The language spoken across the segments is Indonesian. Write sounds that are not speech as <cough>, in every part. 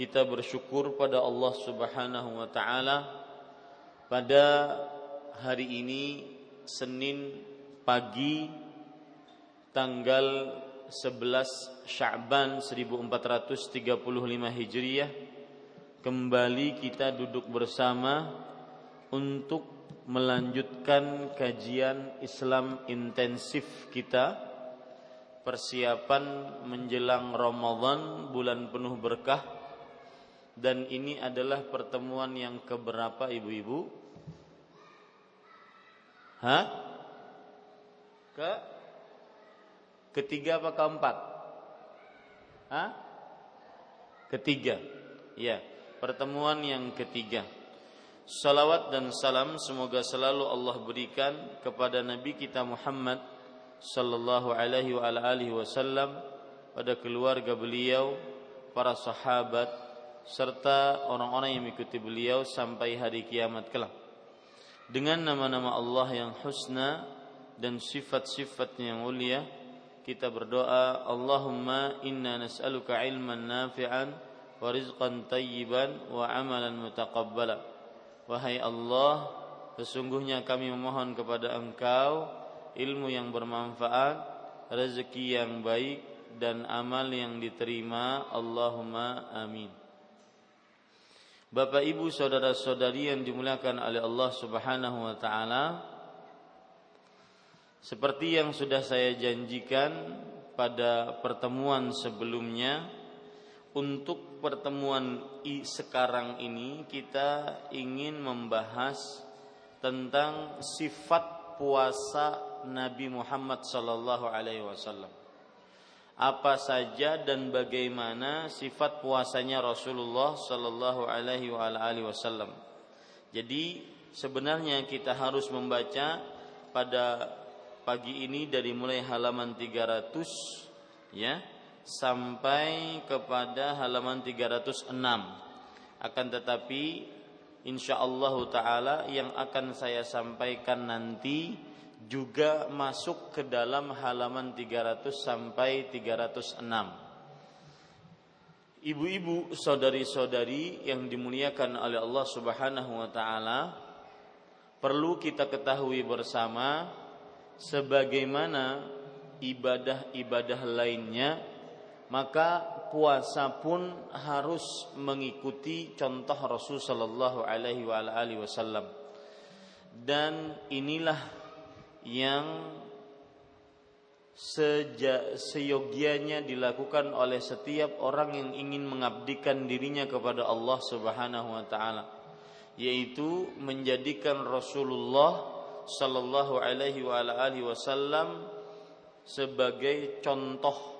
kita bersyukur pada Allah Subhanahu wa taala pada hari ini Senin pagi tanggal 11 Sya'ban 1435 Hijriah kembali kita duduk bersama untuk melanjutkan kajian Islam intensif kita persiapan menjelang Ramadan bulan penuh berkah dan ini adalah pertemuan yang keberapa ibu-ibu? Hah? Ke ketiga apa keempat? Hah? Ketiga. Ya, pertemuan yang ketiga. Salawat dan salam semoga selalu Allah berikan kepada Nabi kita Muhammad sallallahu alaihi wa alihi wasallam pada keluarga beliau, para sahabat, serta orang-orang yang mengikuti beliau sampai hari kiamat kelak. Dengan nama-nama Allah yang husna dan sifat-sifat yang mulia, kita berdoa, Allahumma inna nas'aluka ilman nafi'an wa rizqan tayyiban wa amalan mutaqabbala. Wahai Allah, sesungguhnya kami memohon kepada Engkau ilmu yang bermanfaat, rezeki yang baik dan amal yang diterima. Allahumma amin. Bapak Ibu saudara-saudari yang dimuliakan oleh Allah Subhanahu wa taala seperti yang sudah saya janjikan pada pertemuan sebelumnya untuk pertemuan sekarang ini kita ingin membahas tentang sifat puasa Nabi Muhammad sallallahu alaihi wasallam apa saja dan bagaimana sifat puasanya Rasulullah Sallallahu Alaihi Wasallam. Jadi sebenarnya kita harus membaca pada pagi ini dari mulai halaman 300 ya sampai kepada halaman 306. Akan tetapi insya Allah taala yang akan saya sampaikan nanti juga masuk ke dalam halaman 300 sampai 306. Ibu-ibu, saudari-saudari yang dimuliakan oleh Allah Subhanahu wa taala, perlu kita ketahui bersama sebagaimana ibadah-ibadah lainnya, maka puasa pun harus mengikuti contoh Rasul sallallahu alaihi wasallam. Dan inilah yang seja, seyogianya dilakukan oleh setiap orang yang ingin mengabdikan dirinya kepada Allah Subhanahu wa taala. yaitu menjadikan Rasulullah sallallahu alaihi wa alihi wasallam sebagai contoh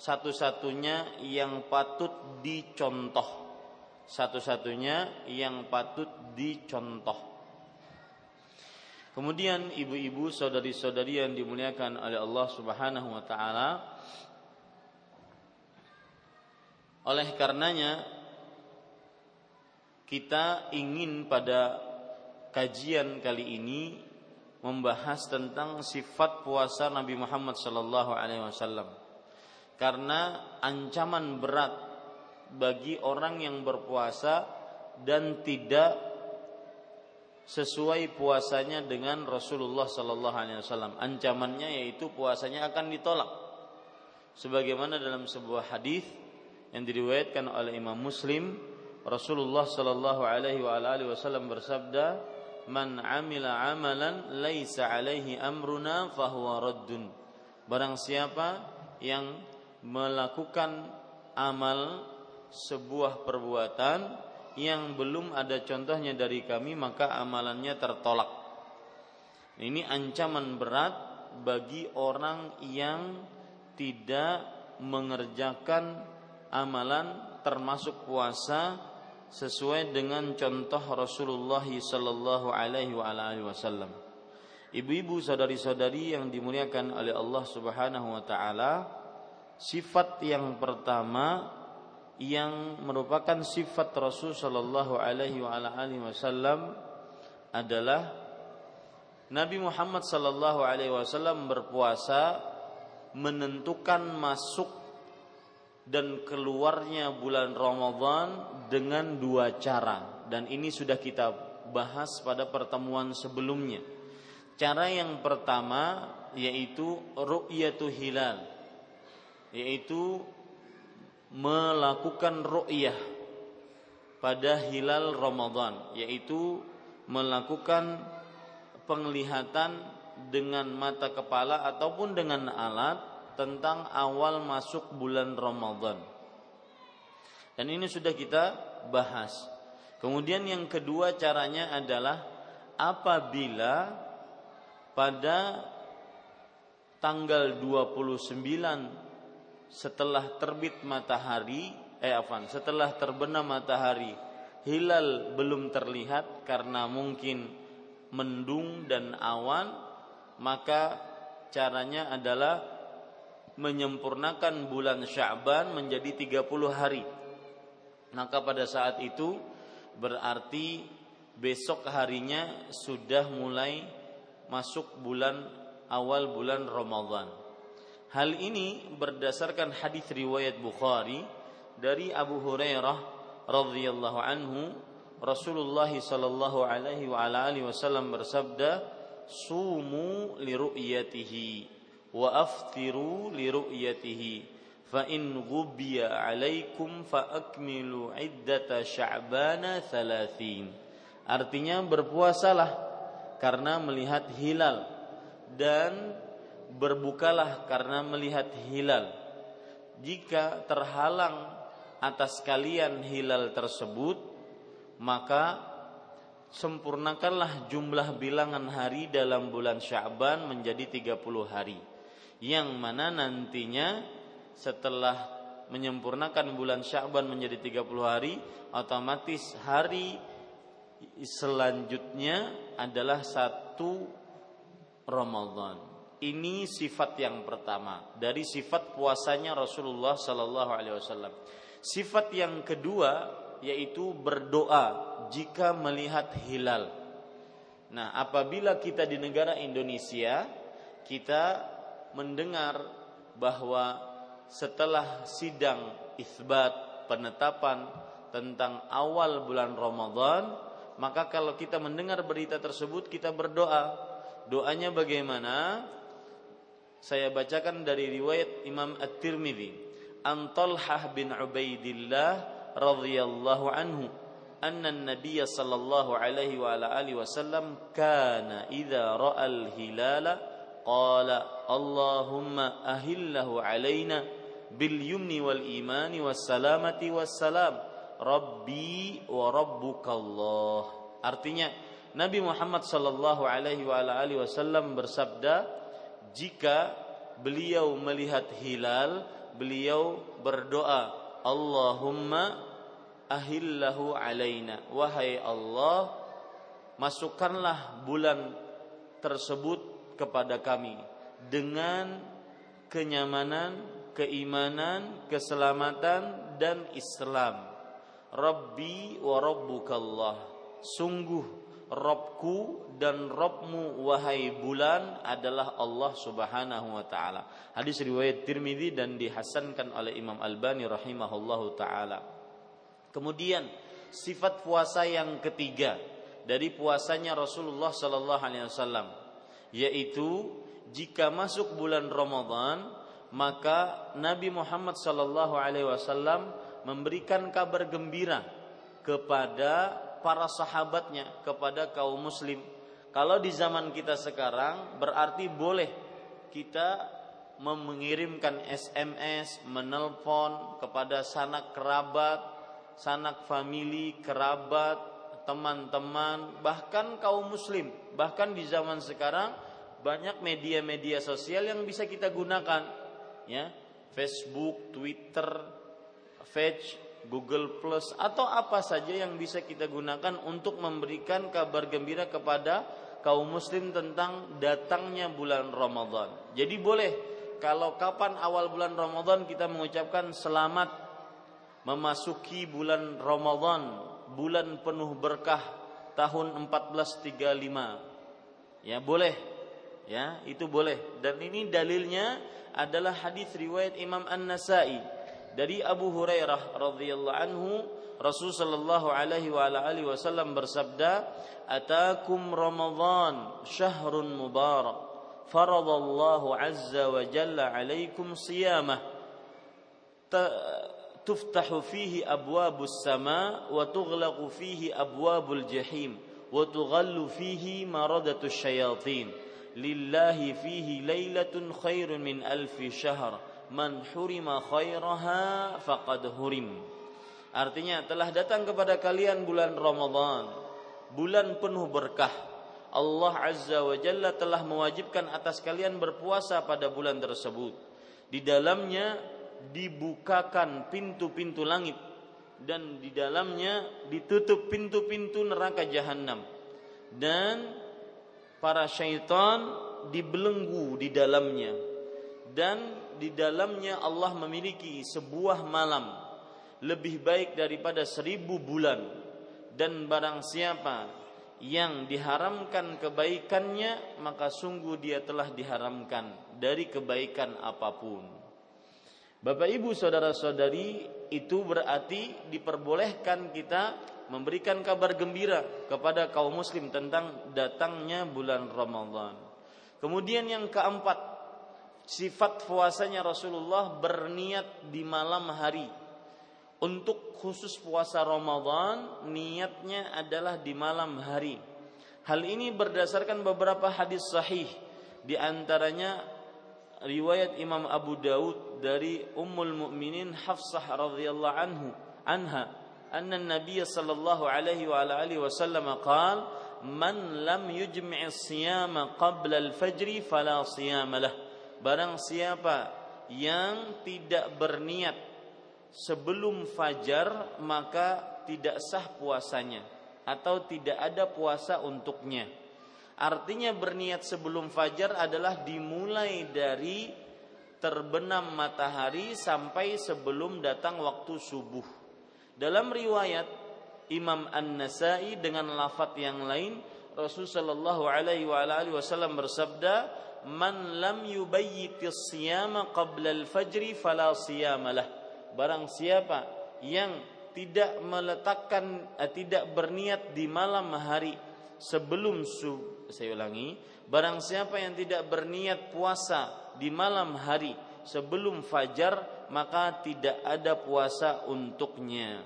satu-satunya yang patut dicontoh satu-satunya yang patut dicontoh Kemudian ibu-ibu saudari-saudari yang dimuliakan oleh Allah Subhanahu wa taala. Oleh karenanya kita ingin pada kajian kali ini membahas tentang sifat puasa Nabi Muhammad sallallahu alaihi wasallam. Karena ancaman berat bagi orang yang berpuasa dan tidak sesuai puasanya dengan Rasulullah Sallallahu Alaihi Wasallam. Ancamannya yaitu puasanya akan ditolak. Sebagaimana dalam sebuah hadis yang diriwayatkan oleh Imam Muslim, Rasulullah Sallallahu Alaihi Wasallam bersabda, "Man amila amalan laisa alaihi amruna fahuwa raddun." Barang siapa yang melakukan amal sebuah perbuatan yang belum ada contohnya dari kami maka amalannya tertolak. Ini ancaman berat bagi orang yang tidak mengerjakan amalan termasuk puasa sesuai dengan contoh Rasulullah sallallahu alaihi wasallam. Ibu-ibu saudari-saudari yang dimuliakan oleh Allah Subhanahu wa taala, sifat yang pertama yang merupakan sifat Rasul Shallallahu Alaihi Wasallam adalah Nabi Muhammad Shallallahu Alaihi Wasallam berpuasa menentukan masuk dan keluarnya bulan Ramadan dengan dua cara dan ini sudah kita bahas pada pertemuan sebelumnya. Cara yang pertama yaitu ru'yatu hilal yaitu melakukan ru'yah pada hilal Ramadan yaitu melakukan penglihatan dengan mata kepala ataupun dengan alat tentang awal masuk bulan Ramadan. Dan ini sudah kita bahas. Kemudian yang kedua caranya adalah apabila pada tanggal 29 setelah terbit matahari eh afan setelah terbenam matahari hilal belum terlihat karena mungkin mendung dan awan maka caranya adalah menyempurnakan bulan Sya'ban menjadi 30 hari. Maka pada saat itu berarti besok harinya sudah mulai masuk bulan awal bulan Ramadan Hal ini berdasarkan hadis riwayat Bukhari dari Abu Hurairah radhiyallahu anhu Rasulullah sallallahu alaihi wa alihi wasallam bersabda sumu li ru'yatihi wa aftiru li ru'yatihi fa in ghubiya alaikum fa akmilu iddata sya'bana 30 artinya berpuasalah karena melihat hilal dan berbukalah karena melihat hilal. Jika terhalang atas kalian hilal tersebut, maka sempurnakanlah jumlah bilangan hari dalam bulan Sya'ban menjadi 30 hari. Yang mana nantinya setelah menyempurnakan bulan Sya'ban menjadi 30 hari, otomatis hari selanjutnya adalah satu Ramadan. Ini sifat yang pertama dari sifat puasanya Rasulullah Sallallahu Alaihi Wasallam. Sifat yang kedua yaitu berdoa jika melihat hilal. Nah, apabila kita di negara Indonesia, kita mendengar bahwa setelah sidang isbat penetapan tentang awal bulan Ramadan, maka kalau kita mendengar berita tersebut kita berdoa. Doanya bagaimana? Saya bacakan dari riwayat Imam At-Tirmidzi. An Talhah bin Ubaidillah radhiyallahu anhu anna an-nabiy sallallahu alaihi wa ala alihi wasallam kana idza ra'a al-hilala qala Allahumma ahillahu alaina bil yumni wal imani was salamati was salam rabbi wa rabbuka Allah Artinya Nabi Muhammad sallallahu alaihi wasallam bersabda, jika beliau melihat hilal, beliau berdoa, Allahumma ahillahu alaina. Wahai Allah, masukkanlah bulan tersebut kepada kami dengan kenyamanan, keimanan, keselamatan dan Islam. Rabbi wa rabbukallah. Sungguh Robku dan Robmu wahai bulan adalah Allah Subhanahu wa taala. Hadis riwayat Tirmidzi dan dihasankan oleh Imam Albani rahimahullahu taala. Kemudian sifat puasa yang ketiga dari puasanya Rasulullah sallallahu alaihi wasallam yaitu jika masuk bulan Ramadan maka Nabi Muhammad sallallahu alaihi wasallam memberikan kabar gembira kepada para sahabatnya kepada kaum muslim. Kalau di zaman kita sekarang berarti boleh kita mengirimkan SMS, menelpon kepada sanak kerabat, sanak famili, kerabat, teman-teman, bahkan kaum muslim. Bahkan di zaman sekarang banyak media-media sosial yang bisa kita gunakan ya, Facebook, Twitter, Fetch, Google Plus atau apa saja yang bisa kita gunakan untuk memberikan kabar gembira kepada kaum muslim tentang datangnya bulan Ramadan. Jadi boleh kalau kapan awal bulan Ramadan kita mengucapkan selamat memasuki bulan Ramadan, bulan penuh berkah tahun 1435. Ya, boleh. Ya, itu boleh. Dan ini dalilnya adalah hadis riwayat Imam An-Nasa'i dari Abu Hurairah radhiyallahu anhu Rasul sallallahu alaihi wa alihi wasallam bersabda atakum ramadan syahrun mubarak faradallahu azza wa jalla alaikum siyamah tuftahu fihi abwabus sama wa tughlaqu fihi abwabul jahim wa tughallu fihi maradatus syayatin lillahi fihi lailatun khairun min alfi syahr man hurima khairaha faqad hurim. Artinya telah datang kepada kalian bulan Ramadan, bulan penuh berkah. Allah Azza wa Jalla telah mewajibkan atas kalian berpuasa pada bulan tersebut. Di dalamnya dibukakan pintu-pintu langit dan di dalamnya ditutup pintu-pintu neraka jahanam. Dan para syaitan dibelenggu di dalamnya dan di dalamnya Allah memiliki sebuah malam lebih baik daripada seribu bulan dan barang siapa yang diharamkan kebaikannya maka sungguh dia telah diharamkan dari kebaikan apa pun. Bapak Ibu saudara-saudari itu berarti diperbolehkan kita memberikan kabar gembira kepada kaum muslim tentang datangnya bulan Ramadan. Kemudian yang keempat sifat puasanya Rasulullah berniat di malam hari. Untuk khusus puasa Ramadan, niatnya adalah di malam hari. Hal ini berdasarkan beberapa hadis sahih, di antaranya riwayat Imam Abu Daud dari Ummul Mukminin Hafsah radhiyallahu anhu anha anna Nabi sallallahu alaihi wa alihi wasallam qala man lam yujmi' as-siyama qabla al-fajr fala siyama lahu barang siapa yang tidak berniat sebelum fajar maka tidak sah puasanya atau tidak ada puasa untuknya. Artinya berniat sebelum fajar adalah dimulai dari terbenam matahari sampai sebelum datang waktu subuh. Dalam riwayat Imam An-Nasai dengan lafat yang lain Rasulullah Shallallahu alaihi wasallam bersabda man lam siyama qabla al-fajri fala siyamalah. Barang siapa yang tidak meletakkan eh, tidak berniat di malam hari sebelum sub saya ulangi barang siapa yang tidak berniat puasa di malam hari sebelum fajar maka tidak ada puasa untuknya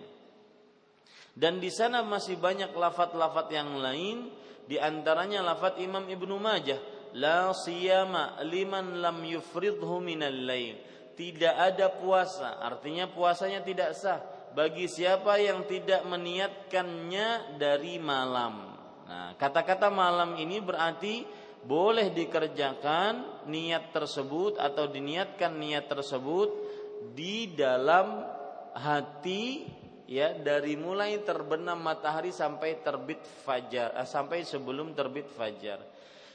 dan di sana masih banyak lafat-lafat yang lain di antaranya lafat Imam Ibnu Majah la siyama liman lam yufridhu minal lail. Tidak ada puasa, artinya puasanya tidak sah bagi siapa yang tidak meniatkannya dari malam. Nah, kata-kata malam ini berarti boleh dikerjakan niat tersebut atau diniatkan niat tersebut di dalam hati ya dari mulai terbenam matahari sampai terbit fajar eh, sampai sebelum terbit fajar.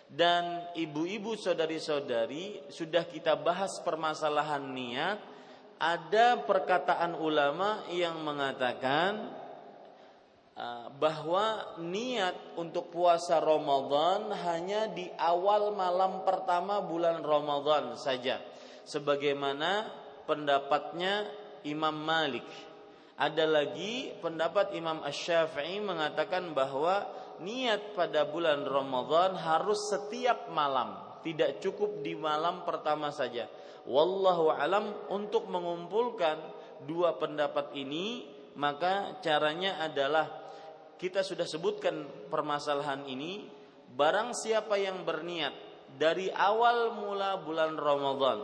Dan ibu-ibu saudari-saudari sudah kita bahas permasalahan niat ada perkataan ulama yang mengatakan uh, bahwa niat untuk puasa Ramadan hanya di awal malam pertama bulan Ramadan saja. Sebagaimana pendapatnya Imam Malik. Ada lagi pendapat Imam Ash-Syafi'i mengatakan bahwa niat pada bulan Ramadan harus setiap malam tidak cukup di malam pertama saja. Wallahu alam untuk mengumpulkan dua pendapat ini maka caranya adalah kita sudah sebutkan permasalahan ini barang siapa yang berniat dari awal mula bulan Ramadan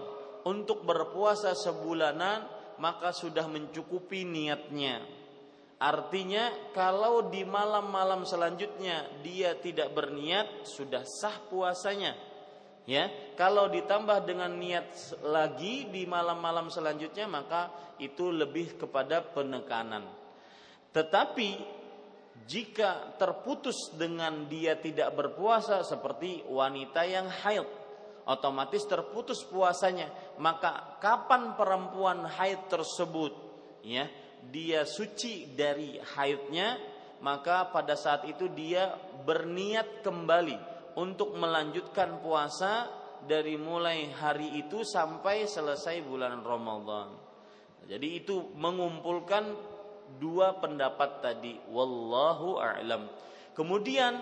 untuk berpuasa sebulanan maka sudah mencukupi niatnya artinya kalau di malam-malam selanjutnya dia tidak berniat sudah sah puasanya. Ya kalau ditambah dengan niat lagi di malam-malam selanjutnya maka itu lebih kepada penekanan. Tetapi jika terputus dengan dia tidak berpuasa seperti wanita yang haid otomatis terputus puasanya maka kapan perempuan haid tersebut ya dia suci dari haidnya maka pada saat itu dia berniat kembali untuk melanjutkan puasa dari mulai hari itu sampai selesai bulan Ramadan. Jadi itu mengumpulkan dua pendapat tadi wallahu a'lam. Kemudian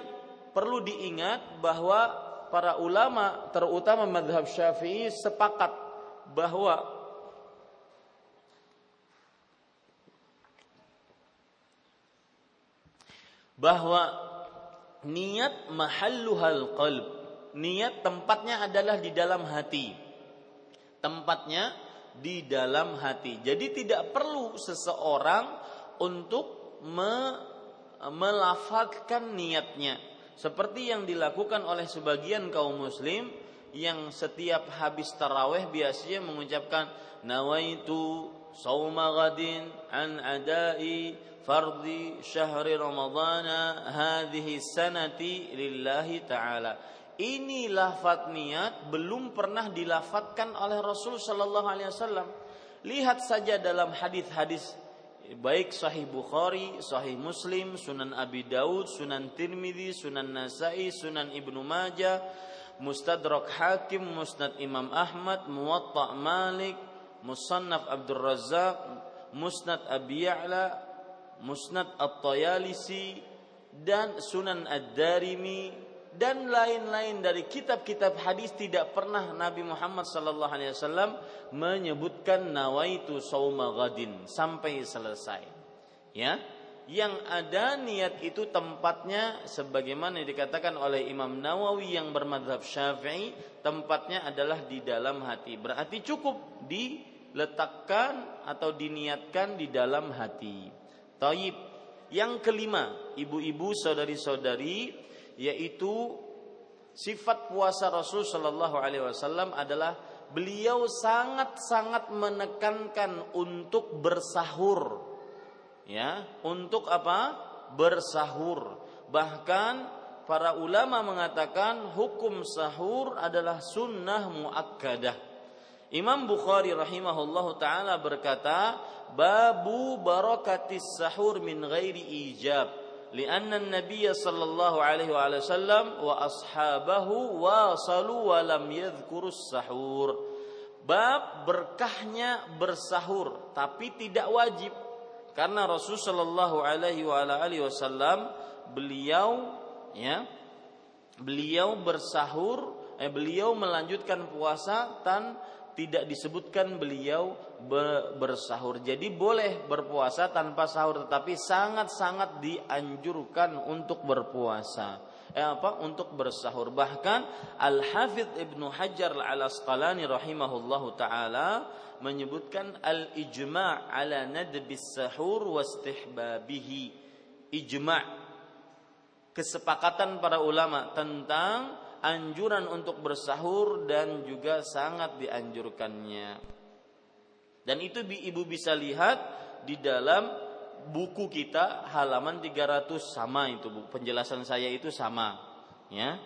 perlu diingat bahwa para ulama terutama madhab Syafi'i sepakat bahwa bahwa niat mahalluhal qalb. Niat tempatnya adalah di dalam hati. Tempatnya di dalam hati. Jadi tidak perlu seseorang untuk me, melafalkan niatnya. Seperti yang dilakukan oleh sebagian kaum muslim yang setiap habis taraweh biasanya mengucapkan nawaitu sauma an adai fardhi syahri ramadhana hadhihi sanati lillahi ta'ala. Ini lafaz niat belum pernah dilafatkan oleh Rasul sallallahu alaihi wasallam. Lihat saja dalam hadis-hadis baik Sahih Bukhari, Sahih Muslim, Sunan Abi Daud, Sunan Tirmidzi, Sunan Nasai, Sunan Ibnu Majah, Mustadrak Hakim, Musnad Imam Ahmad, Muwatta Malik, Musannaf Abdul Razzaq, Musnad Abi Ya'la, Musnad At-Tayalisi dan Sunan Ad-Darimi dan lain-lain dari kitab-kitab hadis tidak pernah Nabi Muhammad sallallahu alaihi wasallam menyebutkan nawaitu sauma ghadin sampai selesai. Ya. Yang ada niat itu tempatnya sebagaimana dikatakan oleh Imam Nawawi yang bermadhab Syafi'i, tempatnya adalah di dalam hati. Berarti cukup diletakkan atau diniatkan di dalam hati. Taib. Yang kelima, ibu-ibu saudari-saudari yaitu sifat puasa Rasul Shallallahu alaihi wasallam adalah beliau sangat-sangat menekankan untuk bersahur. Ya, untuk apa? Bersahur. Bahkan para ulama mengatakan hukum sahur adalah sunnah muakkadah. Imam Bukhari rahimahullahu taala berkata, "Babu barakatis sahur min ghairi ijab." Lianna Nabiya sallallahu alaihi wa sallam wa ashabahu wasalu wa lam yadhkurus sahur. Bab berkahnya bersahur tapi tidak wajib karena Rasul sallallahu alaihi wasallam beliau ya beliau bersahur eh, beliau melanjutkan puasa tanpa tidak disebutkan beliau bersahur. Jadi boleh berpuasa tanpa sahur tetapi sangat-sangat dianjurkan untuk berpuasa. Eh, apa? Untuk bersahur. Bahkan Al-Hafidh Ibnu Hajar Al-Asqalani rahimahullahu taala menyebutkan al-ijma' ala nadbis sahur wastihbabihi. Ijma' kesepakatan para ulama tentang anjuran untuk bersahur dan juga sangat dianjurkannya. Dan itu ibu bisa lihat di dalam buku kita halaman 300 sama itu bu. Penjelasan saya itu sama, ya.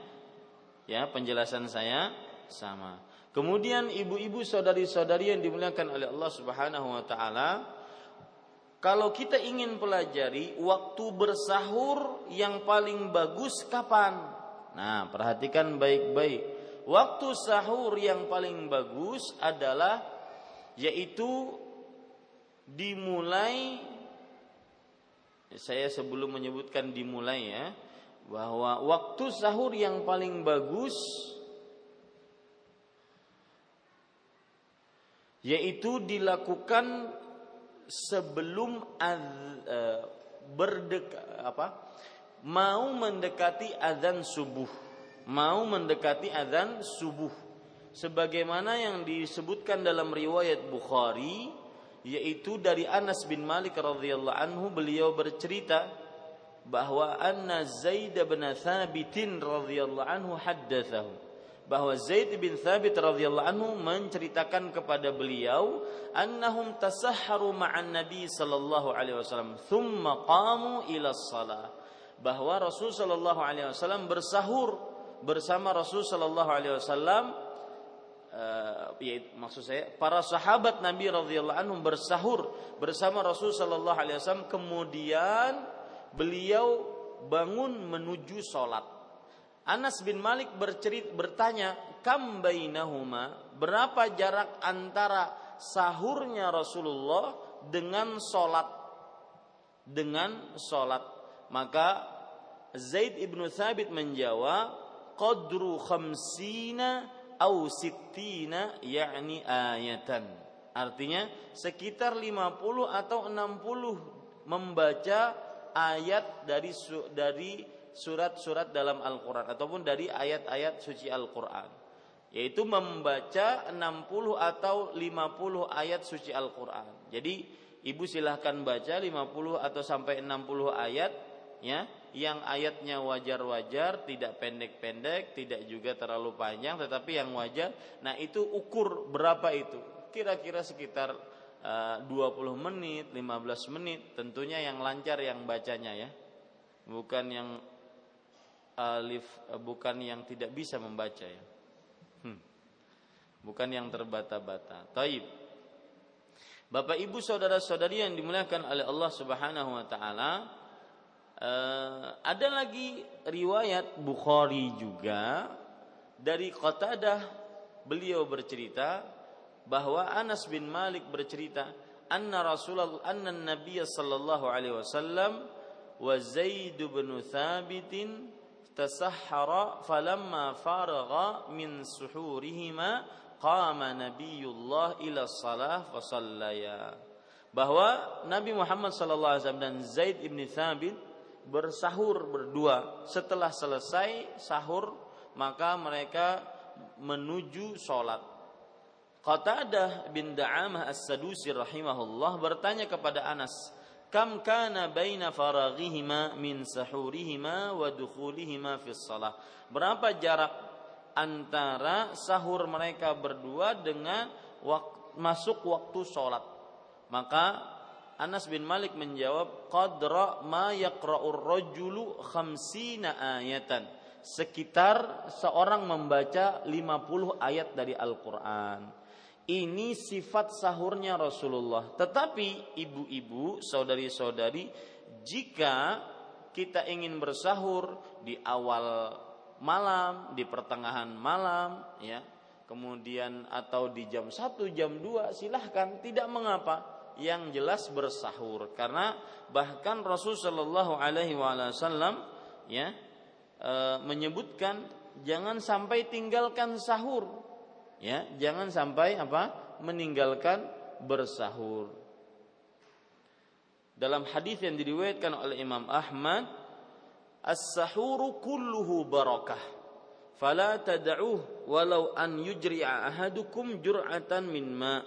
Ya, penjelasan saya sama. Kemudian ibu-ibu saudari-saudari yang dimuliakan oleh Allah Subhanahu wa taala, kalau kita ingin pelajari waktu bersahur yang paling bagus kapan? Nah, perhatikan baik-baik. Waktu sahur yang paling bagus adalah yaitu dimulai saya sebelum menyebutkan dimulai ya bahwa waktu sahur yang paling bagus yaitu dilakukan sebelum ad, uh, berdek apa mau mendekati azan subuh, mau mendekati azan subuh. Sebagaimana yang disebutkan dalam riwayat Bukhari yaitu dari Anas bin Malik radhiyallahu anhu beliau bercerita bahwa anna Zaid bin Thabit radhiyallahu anhu haddatsahu. Bahwa Zaid bin Thabit radhiyallahu anhu menceritakan kepada beliau annahum tasahharu ma'an nabi sallallahu alaihi wasallam thumma qamu ila shalah bahwa Rasul Shallallahu Alaihi Wasallam bersahur bersama Rasul Shallallahu Alaihi Wasallam uh, ya, maksud saya para sahabat Nabi radhiyallahu anhum bersahur bersama Rasul Shallallahu Alaihi Wasallam. Kemudian beliau bangun menuju sholat. Anas bin Malik bercerit bertanya kam bainahuma? Berapa jarak antara sahurnya Rasulullah dengan sholat? Dengan sholat maka Zaid ibnu Thabit menjawab qadru khamsina au sittina yakni ayatan artinya sekitar 50 atau 60 membaca ayat dari dari surat-surat dalam Al-Qur'an ataupun dari ayat-ayat suci Al-Qur'an yaitu membaca 60 atau 50 ayat suci Al-Qur'an. Jadi ibu silahkan baca 50 atau sampai 60 ayat ya yang ayatnya wajar-wajar tidak pendek-pendek tidak juga terlalu panjang tetapi yang wajar. Nah itu ukur berapa itu? Kira-kira sekitar uh, 20 menit 15 menit tentunya yang lancar yang bacanya ya. Bukan yang alif uh, bukan yang tidak bisa membaca ya. Hmm. bukan yang terbata-bata. Taib. Bapak Ibu saudara-saudari yang dimuliakan oleh Allah Subhanahu wa taala Uh, ada lagi riwayat Bukhari juga. Dari Qatadah beliau bercerita bahwa Anas bin Malik bercerita anna Rasulullah anna Nabi sallallahu alaihi wasallam wa Zaid bin Thabit tasahhara falamma faragha min suhurihima qama Nabiullah ila salah fa sallaya. Bahwa Nabi Muhammad sallallahu alaihi wasallam dan Zaid bin Thabit bersahur berdua. Setelah selesai sahur, maka mereka menuju sholat. Qatadah bin Da'amah As-Sadusi rahimahullah bertanya kepada Anas, "Kam kana baina faraghihima min sahurihima wa dukhulihima fi shalah?" Berapa jarak antara sahur mereka berdua dengan wak masuk waktu sholat? Maka Anas bin Malik menjawab qadra ma yaqra'ur rajulu khamsina ayatan sekitar seorang membaca 50 ayat dari Al-Qur'an. Ini sifat sahurnya Rasulullah. Tetapi ibu-ibu, saudari-saudari, jika kita ingin bersahur di awal malam, di pertengahan malam, ya, kemudian atau di jam 1, jam 2, silahkan, tidak mengapa yang jelas bersahur karena bahkan Rasul Shallallahu Alaihi Wasallam ya e, menyebutkan jangan sampai tinggalkan sahur Ya, jangan sampai apa? meninggalkan bersahur. Dalam hadis yang diriwayatkan oleh Imam Ahmad, "As-sahuru kulluhu barakah." Fala tad'uh walau an yujri'a ahadukum jur'atan min ma.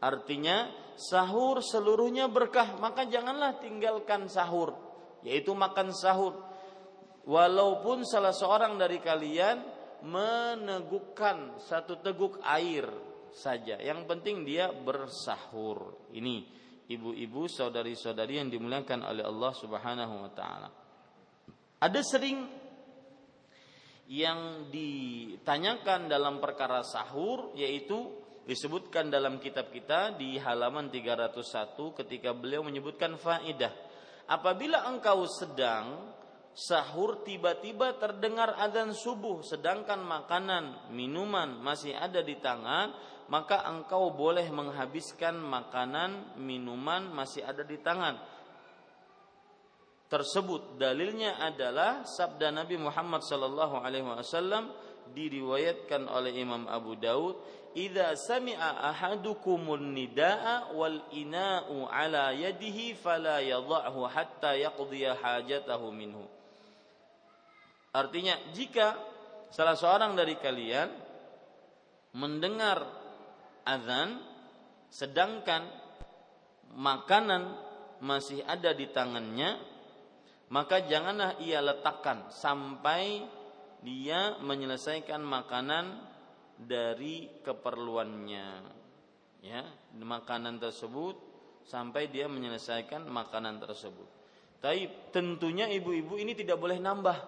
Artinya, sahur seluruhnya berkah, maka janganlah tinggalkan sahur, yaitu makan sahur. Walaupun salah seorang dari kalian menegukkan satu teguk air saja. Yang penting dia bersahur. Ini ibu-ibu, saudari-saudari yang dimuliakan oleh Allah Subhanahu wa taala. Ada sering yang ditanyakan dalam perkara sahur yaitu disebutkan dalam kitab kita di halaman 301 ketika beliau menyebutkan faidah. Apabila engkau sedang sahur tiba-tiba terdengar adzan subuh sedangkan makanan, minuman masih ada di tangan, maka engkau boleh menghabiskan makanan, minuman masih ada di tangan. Tersebut dalilnya adalah sabda Nabi Muhammad sallallahu alaihi wasallam diriwayatkan oleh Imam Abu Daud, "Idza sami'a ahadukumun nidaa wal ina'u ala yadihi fala yadha'hu hatta yaqdiya hajatahu minhu." Artinya, jika salah seorang dari kalian mendengar azan sedangkan makanan masih ada di tangannya maka janganlah ia letakkan sampai dia menyelesaikan makanan dari keperluannya ya makanan tersebut sampai dia menyelesaikan makanan tersebut. Tapi tentunya ibu-ibu ini tidak boleh nambah.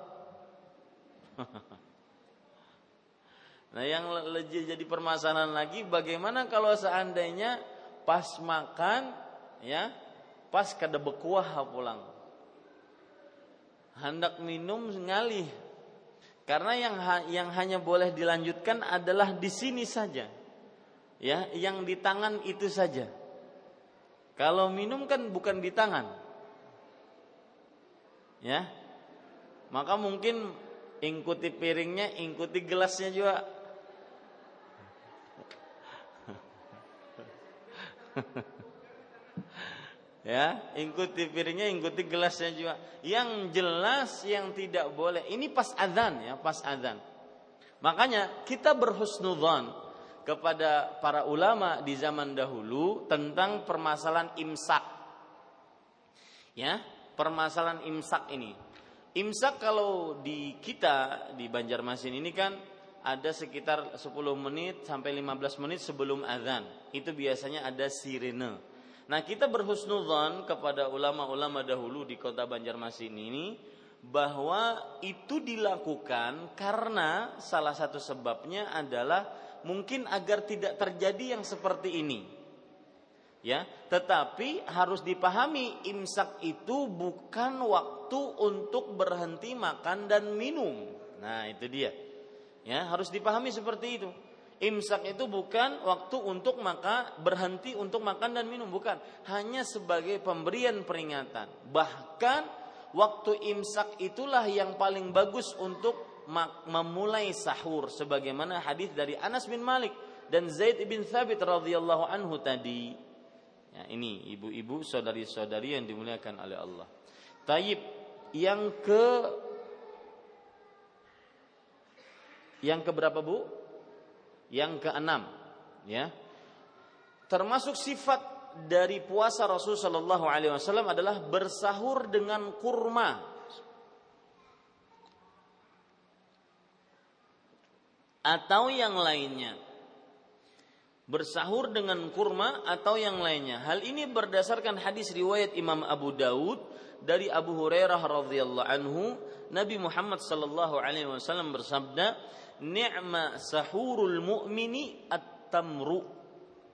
<laughs> Nah yang jadi permasalahan lagi bagaimana kalau seandainya pas makan ya pas kada bekuah pulang? Hendak minum ngalih karena yang yang hanya boleh dilanjutkan adalah di sini saja. Ya yang di tangan itu saja. Kalau minum kan bukan di tangan. Ya. Maka mungkin ikuti piringnya ikuti gelasnya juga <laughs> ya, ikuti piringnya, ikuti gelasnya juga. Yang jelas yang tidak boleh. Ini pas adzan ya, pas adzan. Makanya kita berhusnudzon kepada para ulama di zaman dahulu tentang permasalahan imsak. Ya, permasalahan imsak ini. Imsak kalau di kita di Banjarmasin ini kan ada sekitar 10 menit sampai 15 menit sebelum azan. Itu biasanya ada sirene. Nah, kita berhusnudzon kepada ulama-ulama dahulu di kota Banjarmasin ini bahwa itu dilakukan karena salah satu sebabnya adalah mungkin agar tidak terjadi yang seperti ini. Ya, tetapi harus dipahami imsak itu bukan waktu untuk berhenti makan dan minum. Nah, itu dia. Ya, harus dipahami seperti itu. Imsak itu bukan waktu untuk maka berhenti untuk makan dan minum, bukan. Hanya sebagai pemberian peringatan. Bahkan waktu imsak itulah yang paling bagus untuk memulai sahur sebagaimana hadis dari Anas bin Malik dan Zaid bin Thabit radhiyallahu anhu tadi. Ya, ini ibu-ibu, saudari-saudari yang dimuliakan oleh Allah. Taib yang ke yang keberapa Bu? Yang keenam, ya. Termasuk sifat dari puasa Rasul Shallallahu Alaihi Wasallam adalah bersahur dengan kurma. Atau yang lainnya. Bersahur dengan kurma atau yang lainnya. Hal ini berdasarkan hadis riwayat Imam Abu Daud dari Abu Hurairah radhiyallahu anhu, Nabi Muhammad sallallahu alaihi wasallam bersabda, ni'ma sahurul mu'mini at-tamru.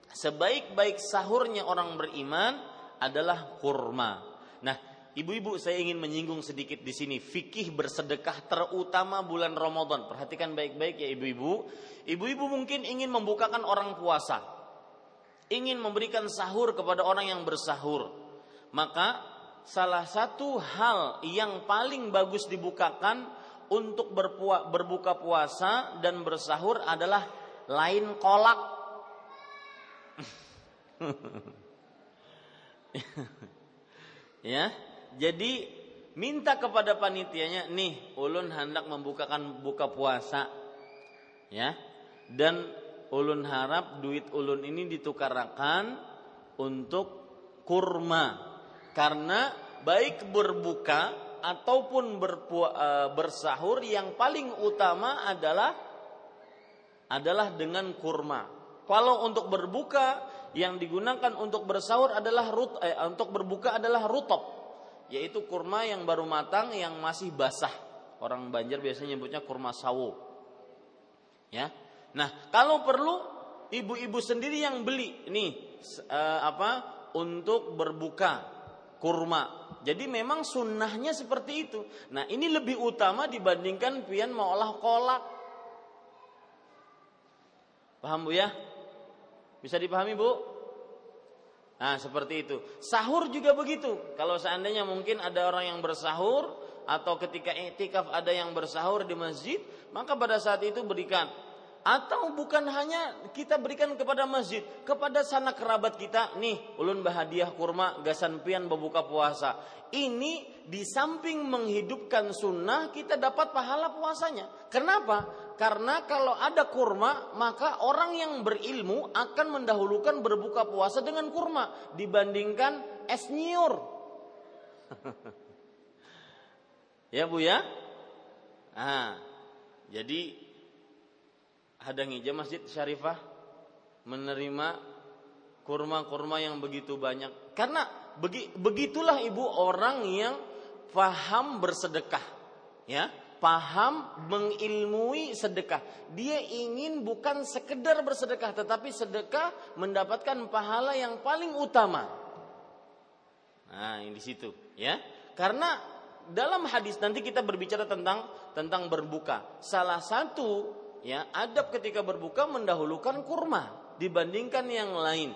Sebaik-baik sahurnya orang beriman adalah kurma. Nah, ibu-ibu saya ingin menyinggung sedikit di sini fikih bersedekah terutama bulan Ramadan. Perhatikan baik-baik ya ibu-ibu. Ibu-ibu mungkin ingin membukakan orang puasa. Ingin memberikan sahur kepada orang yang bersahur. Maka salah satu hal yang paling bagus dibukakan untuk berbuka puasa dan bersahur adalah lain kolak. <laughs> ya, jadi minta kepada panitianya, nih ulun hendak membukakan buka puasa, ya, dan ulun harap duit ulun ini ditukarakan untuk kurma, karena baik berbuka ataupun berpua, e, bersahur yang paling utama adalah adalah dengan kurma. Kalau untuk berbuka yang digunakan untuk bersahur adalah rut eh, untuk berbuka adalah rutop, yaitu kurma yang baru matang yang masih basah. Orang Banjar biasanya nyebutnya kurma sawo. Ya. Nah, kalau perlu ibu-ibu sendiri yang beli nih eh, apa untuk berbuka kurma. Jadi memang sunnahnya seperti itu. Nah ini lebih utama dibandingkan pian mau olah kolak. Paham bu ya? Bisa dipahami Bu? Nah, seperti itu. Sahur juga begitu. Kalau seandainya mungkin ada orang yang bersahur atau ketika iktikaf ada yang bersahur di masjid, maka pada saat itu berikan atau bukan hanya kita berikan kepada masjid, kepada sanak kerabat kita, nih ulun bahadiah kurma gasan pian berbuka puasa. Ini di samping menghidupkan sunnah kita dapat pahala puasanya. Kenapa? Karena kalau ada kurma, maka orang yang berilmu akan mendahulukan berbuka puasa dengan kurma dibandingkan es nyiur. <laughs> ya Bu ya? Nah, jadi hadangi aja Masjid Syarifah menerima kurma-kurma yang begitu banyak. Karena begitulah Ibu orang yang paham bersedekah. Ya, paham mengilmui sedekah. Dia ingin bukan sekedar bersedekah tetapi sedekah mendapatkan pahala yang paling utama. Nah, ini di situ, ya. Karena dalam hadis nanti kita berbicara tentang tentang berbuka. Salah satu ya adab ketika berbuka mendahulukan kurma dibandingkan yang lain.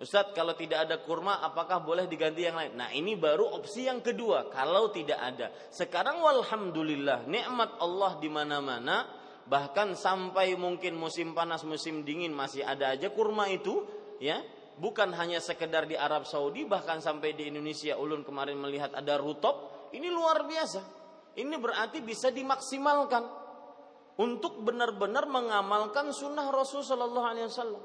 Ustadz kalau tidak ada kurma apakah boleh diganti yang lain? Nah ini baru opsi yang kedua kalau tidak ada. Sekarang walhamdulillah nikmat Allah di mana-mana bahkan sampai mungkin musim panas musim dingin masih ada aja kurma itu ya bukan hanya sekedar di Arab Saudi bahkan sampai di Indonesia ulun kemarin melihat ada rutop ini luar biasa. Ini berarti bisa dimaksimalkan untuk benar-benar mengamalkan sunnah Rasul Shallallahu Alaihi Wasallam.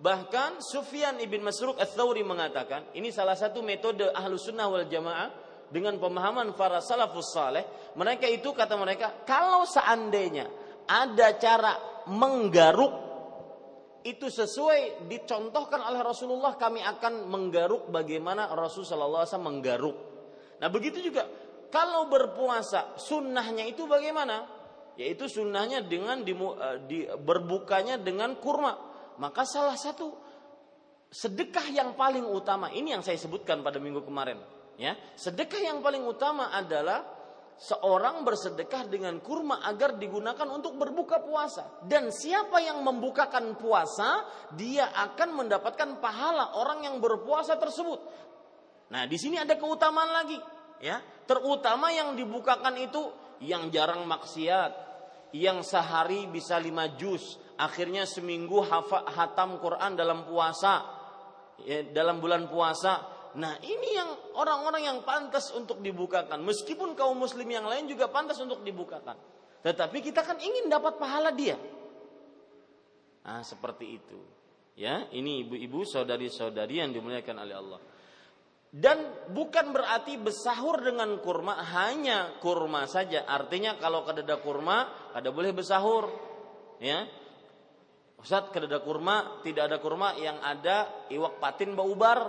Bahkan Sufyan ibn Masruq al-Thawri mengatakan, ini salah satu metode ahlu sunnah wal jamaah dengan pemahaman para salafus saleh. Mereka itu kata mereka, kalau seandainya ada cara menggaruk itu sesuai dicontohkan oleh Rasulullah kami akan menggaruk bagaimana Rasul Shallallahu Alaihi Wasallam menggaruk. Nah begitu juga kalau berpuasa sunnahnya itu bagaimana? Yaitu sunnahnya dengan di, eh, di, berbukanya dengan kurma maka salah satu sedekah yang paling utama ini yang saya sebutkan pada minggu kemarin, ya. Sedekah yang paling utama adalah seorang bersedekah dengan kurma agar digunakan untuk berbuka puasa. Dan siapa yang membukakan puasa, dia akan mendapatkan pahala orang yang berpuasa tersebut. Nah, di sini ada keutamaan lagi, ya. Terutama yang dibukakan itu yang jarang maksiat, yang sehari bisa lima jus, akhirnya seminggu hafa, hatam Quran dalam puasa. Ya, dalam bulan puasa. Nah ini yang orang-orang yang pantas untuk dibukakan. Meskipun kaum muslim yang lain juga pantas untuk dibukakan. Tetapi kita kan ingin dapat pahala dia. Nah seperti itu. Ya ini ibu-ibu saudari-saudari yang dimuliakan oleh Allah dan bukan berarti bersahur dengan kurma hanya kurma saja artinya kalau kada kurma kada boleh bersahur ya Ustaz kada kurma, tidak ada kurma yang ada iwak patin bau bar.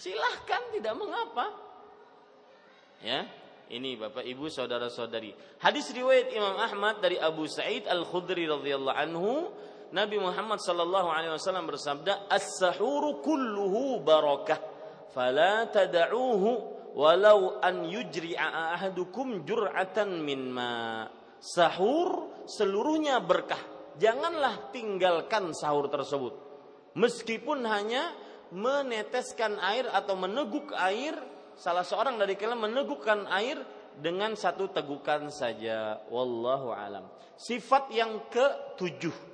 Silahkan tidak mengapa. Ya, ini Bapak Ibu saudara-saudari. Hadis riwayat Imam Ahmad dari Abu Sa'id Al-Khudri radhiyallahu anhu, Nabi Muhammad sallallahu alaihi wasallam bersabda, "As-sahuru kulluhu barakah, fala tad'uuhu walau an yujri'a ahadukum jur'atan min ma." Sahur seluruhnya berkah janganlah tinggalkan sahur tersebut. Meskipun hanya meneteskan air atau meneguk air, salah seorang dari kalian menegukkan air dengan satu tegukan saja. Wallahu alam. Sifat yang ketujuh.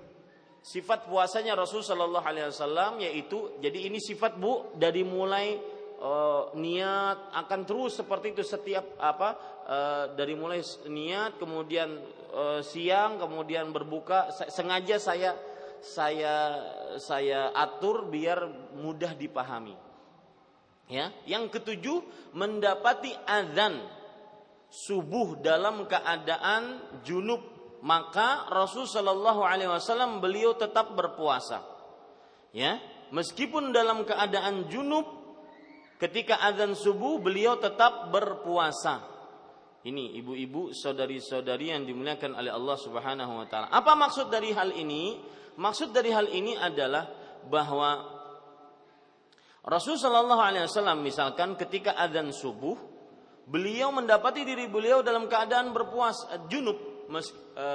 Sifat puasanya Rasul Shallallahu Alaihi Wasallam yaitu jadi ini sifat bu dari mulai uh, niat akan terus seperti itu setiap apa uh, dari mulai niat kemudian uh, siang kemudian berbuka sengaja saya saya saya atur biar mudah dipahami. Ya, yang ketujuh mendapati azan subuh dalam keadaan junub maka Rasul Shallallahu Alaihi Wasallam beliau tetap berpuasa. Ya, meskipun dalam keadaan junub ketika azan subuh beliau tetap berpuasa. Ini ibu-ibu, saudari-saudari yang dimuliakan oleh Allah Subhanahu wa taala. Apa maksud dari hal ini? Maksud dari hal ini adalah bahwa Rasul Shallallahu Alaihi Wasallam misalkan ketika adzan subuh, beliau mendapati diri beliau dalam keadaan berpuasa junub. Mes, e,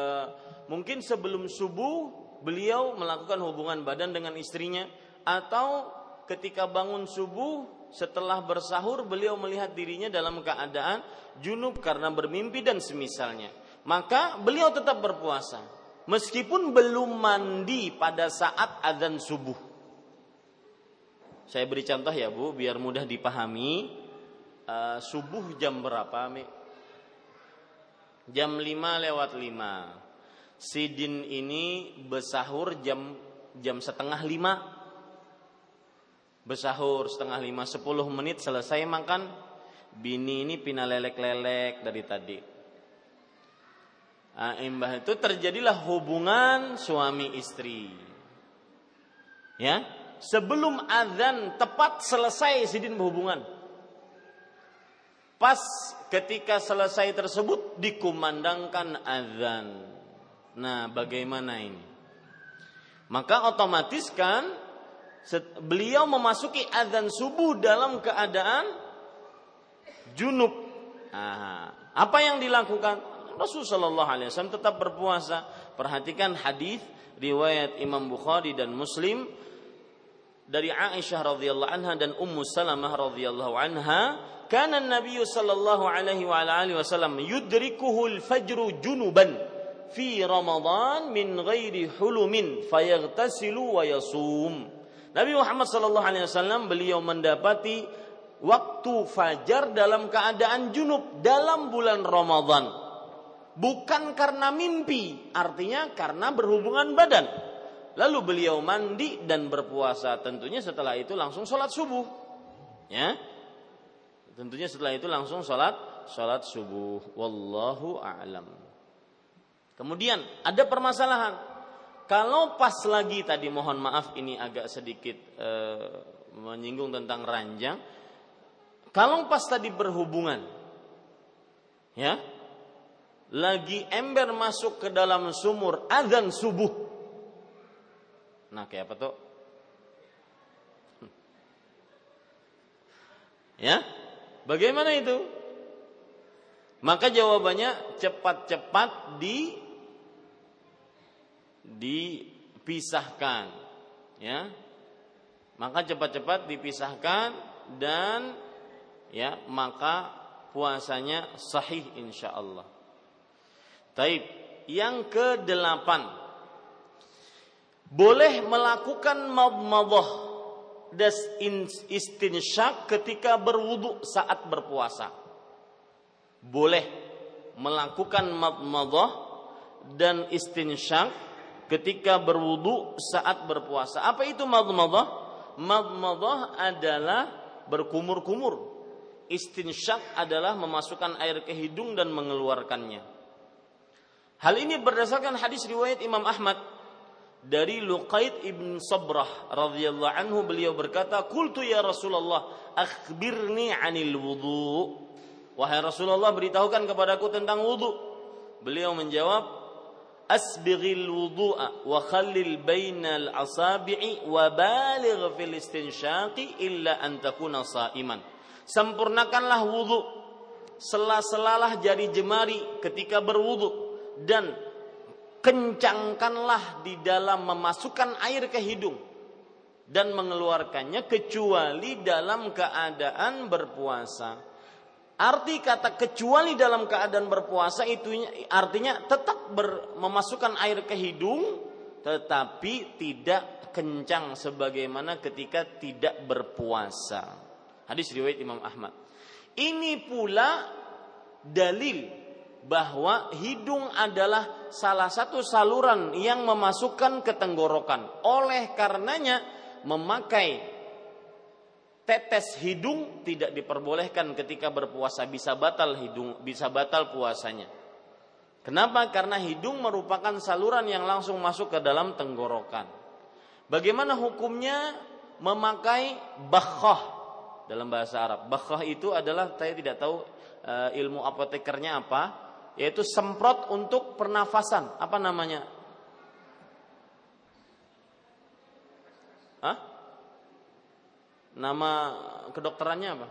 mungkin sebelum subuh beliau melakukan hubungan badan dengan istrinya atau ketika bangun subuh setelah bersahur beliau melihat dirinya dalam keadaan junub karena bermimpi dan semisalnya. Maka beliau tetap berpuasa meskipun belum mandi pada saat adzan subuh. Saya beri contoh ya Bu, biar mudah dipahami. Uh, subuh jam berapa, Mi? Jam 5 lewat 5. Sidin ini besahur jam jam setengah lima. Besahur setengah lima, sepuluh menit selesai makan. Bini ini pina lelek-lelek dari tadi Nah, imbah itu terjadilah hubungan suami istri. Ya, sebelum azan tepat selesai sidin berhubungan. Pas ketika selesai tersebut dikumandangkan azan. Nah, bagaimana ini? Maka otomatis kan beliau memasuki azan subuh dalam keadaan junub. Nah, apa yang dilakukan? Rasul Shallallahu Alaihi Wasallam tetap berpuasa. Perhatikan hadis riwayat Imam Bukhari dan Muslim dari Aisyah radhiyallahu anha dan Ummu Salamah radhiyallahu anha kana Nabi sallallahu alaihi wa alihi wasallam yudrikuhu al-fajr junuban fi Ramadan min ghairi hulumin fayaghtasilu wa yasum. Nabi Muhammad sallallahu alaihi wasallam beliau mendapati waktu fajar dalam keadaan junub dalam bulan Ramadan bukan karena mimpi, artinya karena berhubungan badan. Lalu beliau mandi dan berpuasa. Tentunya setelah itu langsung sholat subuh. Ya, tentunya setelah itu langsung sholat sholat subuh. Wallahu a'lam. Kemudian ada permasalahan. Kalau pas lagi tadi mohon maaf ini agak sedikit e, menyinggung tentang ranjang. Kalau pas tadi berhubungan, ya lagi ember masuk ke dalam sumur azan subuh. Nah, kayak apa tuh? <laughs> Ya? Bagaimana itu? Maka jawabannya cepat-cepat di dipisahkan, ya. Maka cepat-cepat dipisahkan dan ya, maka puasanya sahih insyaallah. Taib. Yang ke delapan. Boleh melakukan madmadah dan istinsyak ketika berwudu saat berpuasa. Boleh melakukan madmadah dan istinsyak ketika berwudu saat berpuasa. Apa itu madmadah? Madmadah adalah berkumur-kumur. Istinsyak adalah memasukkan air ke hidung dan mengeluarkannya. Hal ini berdasarkan hadis riwayat Imam Ahmad dari Luqaid ibn Sabrah radhiyallahu anhu beliau berkata, "Qultu ya Rasulullah, akhbirni 'anil wudu." Wahai Rasulullah, beritahukan kepadaku tentang wudu. Beliau menjawab, "Asbighil wudu'a wa khallil bainal asabi'i wa baligh fil istinsyaqi illa an takuna sa'iman." Sempurnakanlah wudu, sela-selalah jari jemari ketika berwudu dan kencangkanlah di dalam memasukkan air ke hidung dan mengeluarkannya kecuali dalam keadaan berpuasa. Arti kata kecuali dalam keadaan berpuasa itu artinya tetap ber, memasukkan air ke hidung tetapi tidak kencang sebagaimana ketika tidak berpuasa. Hadis riwayat Imam Ahmad. Ini pula dalil bahwa hidung adalah salah satu saluran yang memasukkan ke tenggorokan. Oleh karenanya memakai tetes hidung tidak diperbolehkan ketika berpuasa bisa batal hidung bisa batal puasanya. Kenapa? Karena hidung merupakan saluran yang langsung masuk ke dalam tenggorokan. Bagaimana hukumnya memakai bakhah dalam bahasa Arab? Bakhah itu adalah saya tidak tahu e, ilmu apotekernya apa, yaitu semprot untuk pernafasan. Apa namanya? Hah? Nama kedokterannya apa?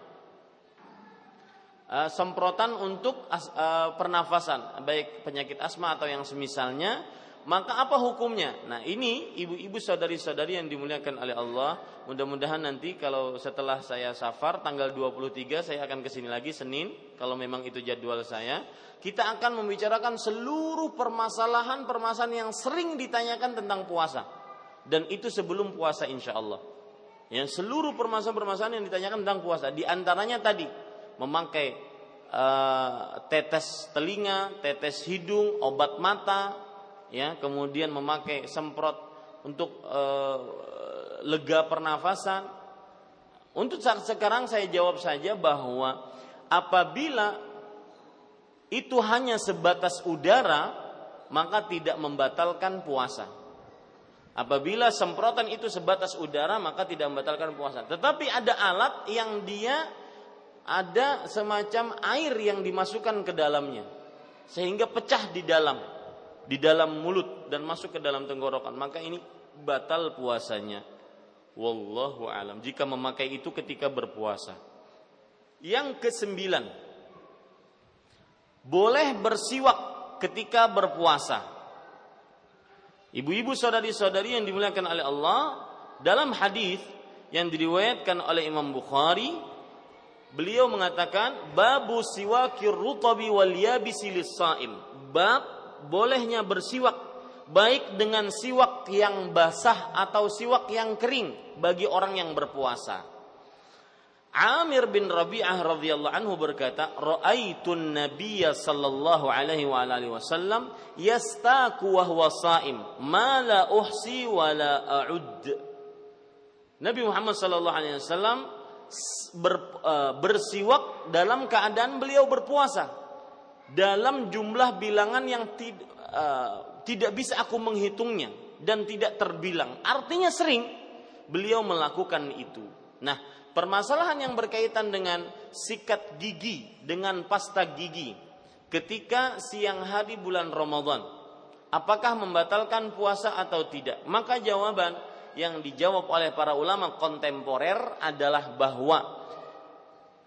Uh, semprotan untuk uh, pernafasan, baik penyakit asma atau yang semisalnya, maka apa hukumnya? Nah, ini ibu-ibu saudari-saudari yang dimuliakan oleh Allah, mudah-mudahan nanti kalau setelah saya safar tanggal 23 saya akan ke sini lagi Senin, kalau memang itu jadwal saya, kita akan membicarakan seluruh permasalahan-permasalahan yang sering ditanyakan tentang puasa. Dan itu sebelum puasa insya Allah. Yang seluruh permasalahan-permasalahan yang ditanyakan tentang puasa, di antaranya tadi memakai uh, tetes telinga, tetes hidung, obat mata, ya, kemudian memakai semprot untuk uh, lega pernafasan. Untuk saat sekarang saya jawab saja bahwa apabila itu hanya sebatas udara, maka tidak membatalkan puasa. Apabila semprotan itu sebatas udara maka tidak membatalkan puasa. Tetapi ada alat yang dia ada semacam air yang dimasukkan ke dalamnya sehingga pecah di dalam di dalam mulut dan masuk ke dalam tenggorokan. Maka ini batal puasanya. Wallahu alam. Jika memakai itu ketika berpuasa. Yang kesembilan, boleh bersiwak ketika berpuasa. Ibu-ibu saudari-saudari yang dimuliakan oleh Allah, dalam hadis yang diriwayatkan oleh Imam Bukhari, beliau mengatakan babu siwakir rutabi wal yabisi lis-saim. Bab bolehnya bersiwak baik dengan siwak yang basah atau siwak yang kering bagi orang yang berpuasa. Amir bin Rabi'ah radhiyallahu anhu berkata, "Ra'aitun Nabiyya sallallahu alaihi wa alihi wasallam yastaku wa huwa sha'im, ma la uhsi wa la a'ud." Nabi Muhammad sallallahu alaihi wasallam uh, bersiwak dalam keadaan beliau berpuasa dalam jumlah bilangan yang tid, uh, tidak bisa aku menghitungnya dan tidak terbilang. Artinya sering beliau melakukan itu. Nah, permasalahan yang berkaitan dengan sikat gigi dengan pasta gigi ketika siang hari bulan Ramadan apakah membatalkan puasa atau tidak maka jawaban yang dijawab oleh para ulama kontemporer adalah bahwa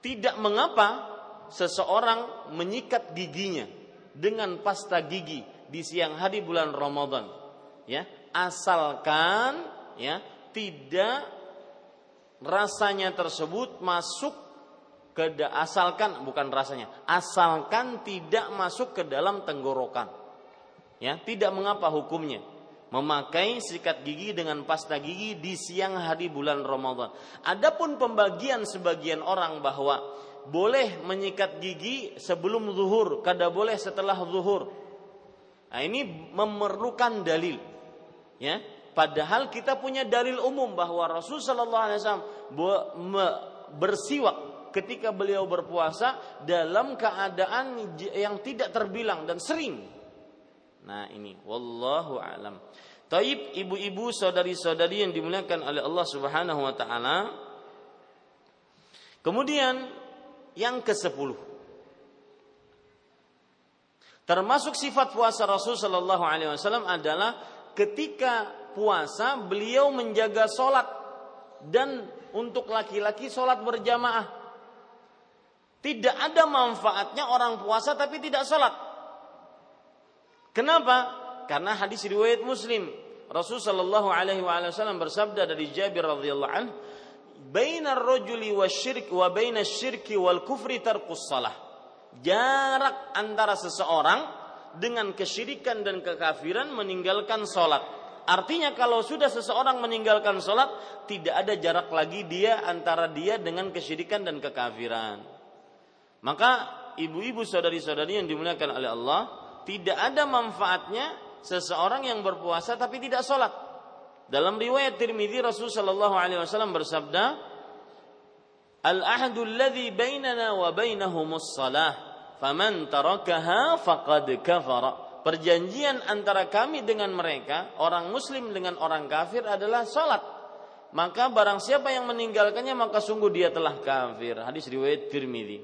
tidak mengapa seseorang menyikat giginya dengan pasta gigi di siang hari bulan Ramadan. Ya asalkan ya tidak rasanya tersebut masuk ke asalkan bukan rasanya asalkan tidak masuk ke dalam tenggorokan. Ya tidak mengapa hukumnya. Memakai sikat gigi dengan pasta gigi di siang hari bulan Ramadan. Adapun pembagian sebagian orang bahwa boleh menyikat gigi sebelum zuhur kada boleh setelah zuhur nah ini memerlukan dalil ya Padahal kita punya dalil umum bahwa Rasul Shallallahu Alaihi Wasallam bersiwak ketika beliau berpuasa dalam keadaan yang tidak terbilang dan sering. Nah ini, wallahu alam. Taib ibu-ibu saudari-saudari yang dimuliakan oleh Allah Subhanahu Wa Taala. Kemudian yang ke sepuluh. Termasuk sifat puasa Rasul Shallallahu Alaihi Wasallam adalah ketika puasa beliau menjaga sholat dan untuk laki-laki sholat berjamaah. Tidak ada manfaatnya orang puasa tapi tidak sholat. Kenapa? Karena hadis riwayat Muslim. Rasul Shallallahu Alaihi Wasallam bersabda dari Jabir radhiyallahu anhu, bainar rajuli wasyirk wa syirki wal kufri tarkus salah. Jarak antara seseorang dengan kesyirikan dan kekafiran meninggalkan sholat. Artinya kalau sudah seseorang meninggalkan sholat, tidak ada jarak lagi dia antara dia dengan kesyirikan dan kekafiran. Maka ibu-ibu saudari-saudari yang dimuliakan oleh Allah, tidak ada manfaatnya seseorang yang berpuasa tapi tidak sholat. Dalam riwayat Tirmidzi Rasul Shallallahu Alaihi Wasallam bersabda, Al ahdu alladhi bainana wa bainahumus salah, faman tarakaha faqad kafara. Perjanjian antara kami dengan mereka, orang muslim dengan orang kafir adalah salat. Maka barang siapa yang meninggalkannya maka sungguh dia telah kafir. Hadis riwayat Tirmidzi.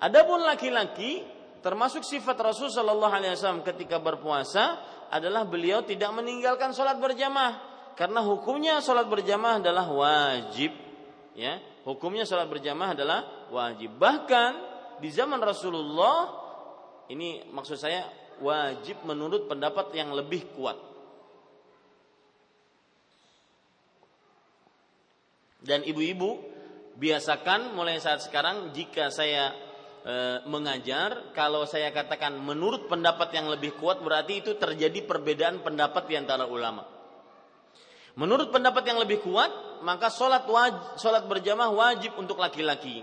Adapun laki-laki termasuk sifat Rasul Shallallahu Alaihi Wasallam ketika berpuasa adalah beliau tidak meninggalkan sholat berjamaah karena hukumnya sholat berjamaah adalah wajib ya. Hukumnya sholat berjamaah adalah wajib. Bahkan di zaman Rasulullah ini maksud saya wajib menurut pendapat yang lebih kuat. Dan ibu-ibu biasakan mulai saat sekarang jika saya e, mengajar kalau saya katakan menurut pendapat yang lebih kuat berarti itu terjadi perbedaan pendapat di antara ulama. Menurut pendapat yang lebih kuat, maka sholat wajib, sholat berjamaah wajib untuk laki-laki.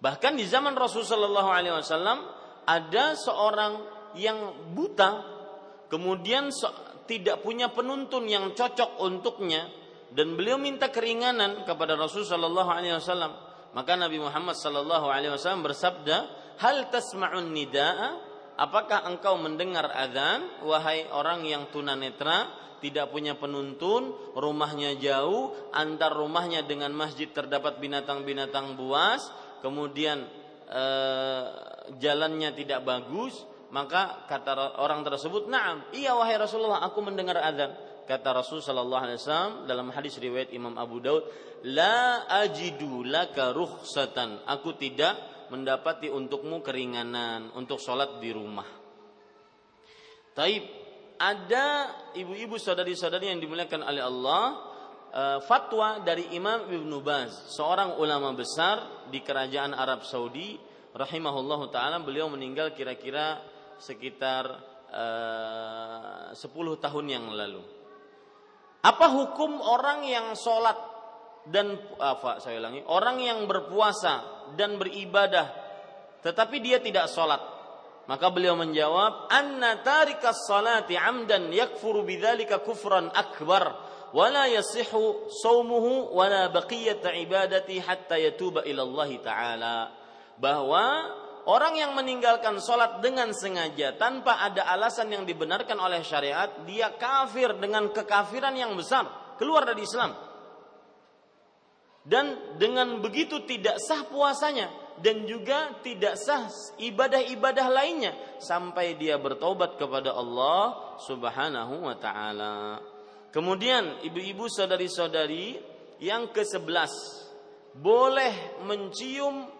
Bahkan di zaman Rasulullah SAW ada seorang yang buta, kemudian tidak punya penuntun yang cocok untuknya, dan beliau minta keringanan kepada Rasulullah SAW. Maka Nabi Muhammad wasallam bersabda, "Hal tasma'un nidaa? Apakah engkau mendengar azan wahai orang yang tunanetra, tidak punya penuntun, rumahnya jauh, antar rumahnya dengan masjid terdapat binatang-binatang buas, kemudian eh, jalannya tidak bagus, maka kata orang tersebut, "Na'am, iya wahai Rasulullah, aku mendengar azan." Kata Rasul sallallahu alaihi wasallam dalam hadis riwayat Imam Abu Daud, "La ajidu laka rukhsatan." Aku tidak mendapati untukmu keringanan untuk sholat di rumah. Taib, ada ibu-ibu saudari-saudari yang dimuliakan oleh Allah, eh, fatwa dari Imam Ibnu Baz, seorang ulama besar di kerajaan Arab Saudi, rahimahullah taala, beliau meninggal kira-kira sekitar uh, eh, 10 tahun yang lalu. Apa hukum orang yang sholat dan apa saya ulangi orang yang berpuasa dan beribadah tetapi dia tidak sholat maka beliau menjawab anna tarikas salati amdan yakfuru bidzalika kufran akbar wala yasihu saumuhu wala baqiyata ibadati hatta yatuba ila Allah taala bahwa orang yang meninggalkan sholat dengan sengaja tanpa ada alasan yang dibenarkan oleh syariat, dia kafir dengan kekafiran yang besar, keluar dari Islam. Dan dengan begitu tidak sah puasanya dan juga tidak sah ibadah-ibadah lainnya sampai dia bertobat kepada Allah Subhanahu wa taala. Kemudian ibu-ibu saudari-saudari yang ke-11 boleh mencium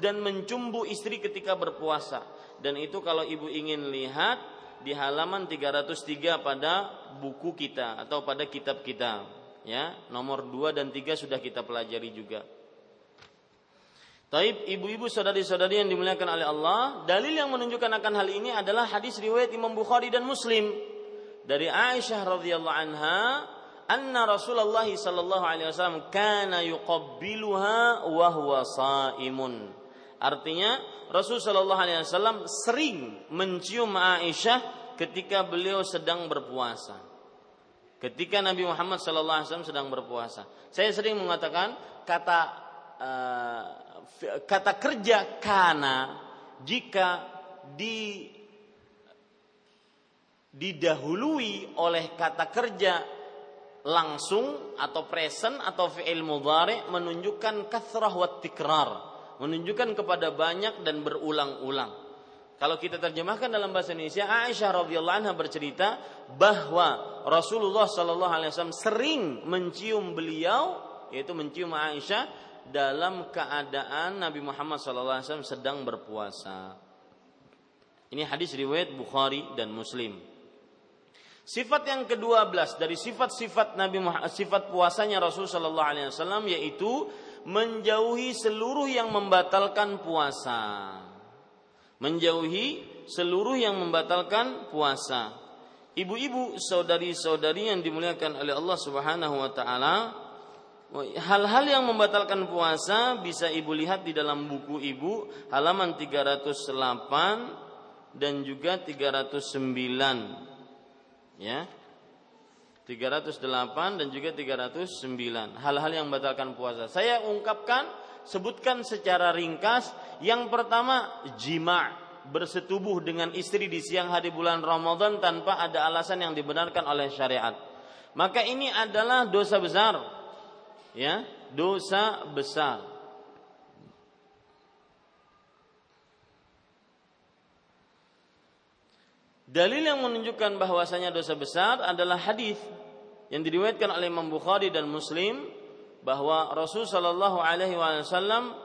dan mencumbu istri ketika berpuasa. Dan itu kalau ibu ingin lihat di halaman 303 pada buku kita atau pada kitab kita. Ya, nomor 2 dan 3 sudah kita pelajari juga. Taib ibu-ibu saudari-saudari yang dimuliakan oleh Allah, dalil yang menunjukkan akan hal ini adalah hadis riwayat Imam Bukhari dan Muslim dari Aisyah radhiyallahu anha anna Rasulullah sallallahu alaihi wasallam kana yuqabbiluha wa huwa saimun. Artinya Rasul sallallahu alaihi wasallam sering mencium Aisyah ketika beliau sedang berpuasa. Ketika Nabi Muhammad sallallahu alaihi wasallam sedang berpuasa. Saya sering mengatakan kata uh, kata kerja kana jika di didahului oleh kata kerja langsung atau present atau fi'il mudhari menunjukkan kathrah wa tikrar, menunjukkan kepada banyak dan berulang-ulang. Kalau kita terjemahkan dalam bahasa Indonesia, Aisyah radhiyallahu anha bercerita bahwa Rasulullah sallallahu alaihi wasallam sering mencium beliau yaitu mencium Aisyah dalam keadaan Nabi Muhammad wasallam sedang berpuasa. Ini hadis riwayat Bukhari dan Muslim. Sifat yang ke-12 dari sifat-sifat Nabi Muhammad, sifat puasanya Rasul sallallahu alaihi wasallam yaitu menjauhi seluruh yang membatalkan puasa. Menjauhi seluruh yang membatalkan puasa. Ibu-ibu, saudari-saudari yang dimuliakan oleh Allah Subhanahu wa taala, hal-hal yang membatalkan puasa bisa ibu lihat di dalam buku ibu halaman 308 dan juga 309 ya 308 dan juga 309 hal-hal yang membatalkan puasa. Saya ungkapkan sebutkan secara ringkas yang pertama jima bersetubuh dengan istri di siang hari bulan Ramadan tanpa ada alasan yang dibenarkan oleh syariat. Maka ini adalah dosa besar. Ya, dosa besar. Dalil yang menunjukkan bahwasanya dosa besar adalah hadis yang diriwayatkan oleh Imam Bukhari dan Muslim bahwa Rasul Shallallahu Alaihi Wasallam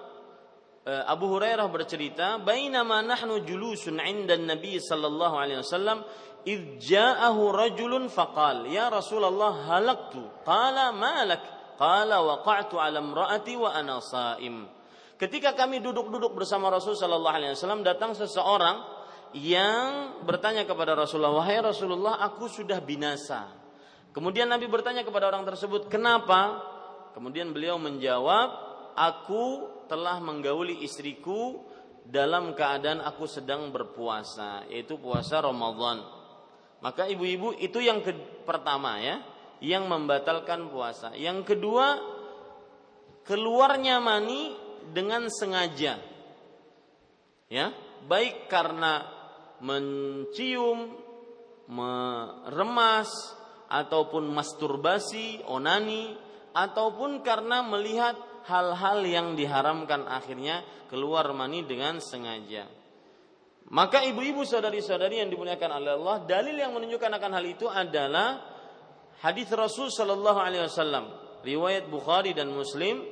eh, Abu Hurairah bercerita, "Bainama nahnu julusun 'inda Nabi sallallahu alaihi wasallam, id ja'ahu rajulun faqal, ya Rasulullah halaktu." Qala malak? Qala waqa'tu 'ala imra'ati wa ana sha'im. Ketika kami duduk-duduk bersama Rasul sallallahu alaihi wasallam datang seseorang yang bertanya kepada Rasulullah, "Wahai Rasulullah, aku sudah binasa." Kemudian Nabi bertanya kepada orang tersebut, "Kenapa?" Kemudian beliau menjawab, "Aku telah menggauli istriku dalam keadaan aku sedang berpuasa, yaitu puasa Ramadan." Maka ibu-ibu itu yang pertama ya, yang membatalkan puasa. Yang kedua, keluarnya mani dengan sengaja. Ya, baik karena mencium, meremas, ataupun masturbasi, onani, ataupun karena melihat hal-hal yang diharamkan akhirnya keluar mani dengan sengaja. Maka ibu-ibu saudari-saudari yang dimuliakan oleh Allah, dalil yang menunjukkan akan hal itu adalah hadis Rasul Shallallahu Alaihi Wasallam, riwayat Bukhari dan Muslim.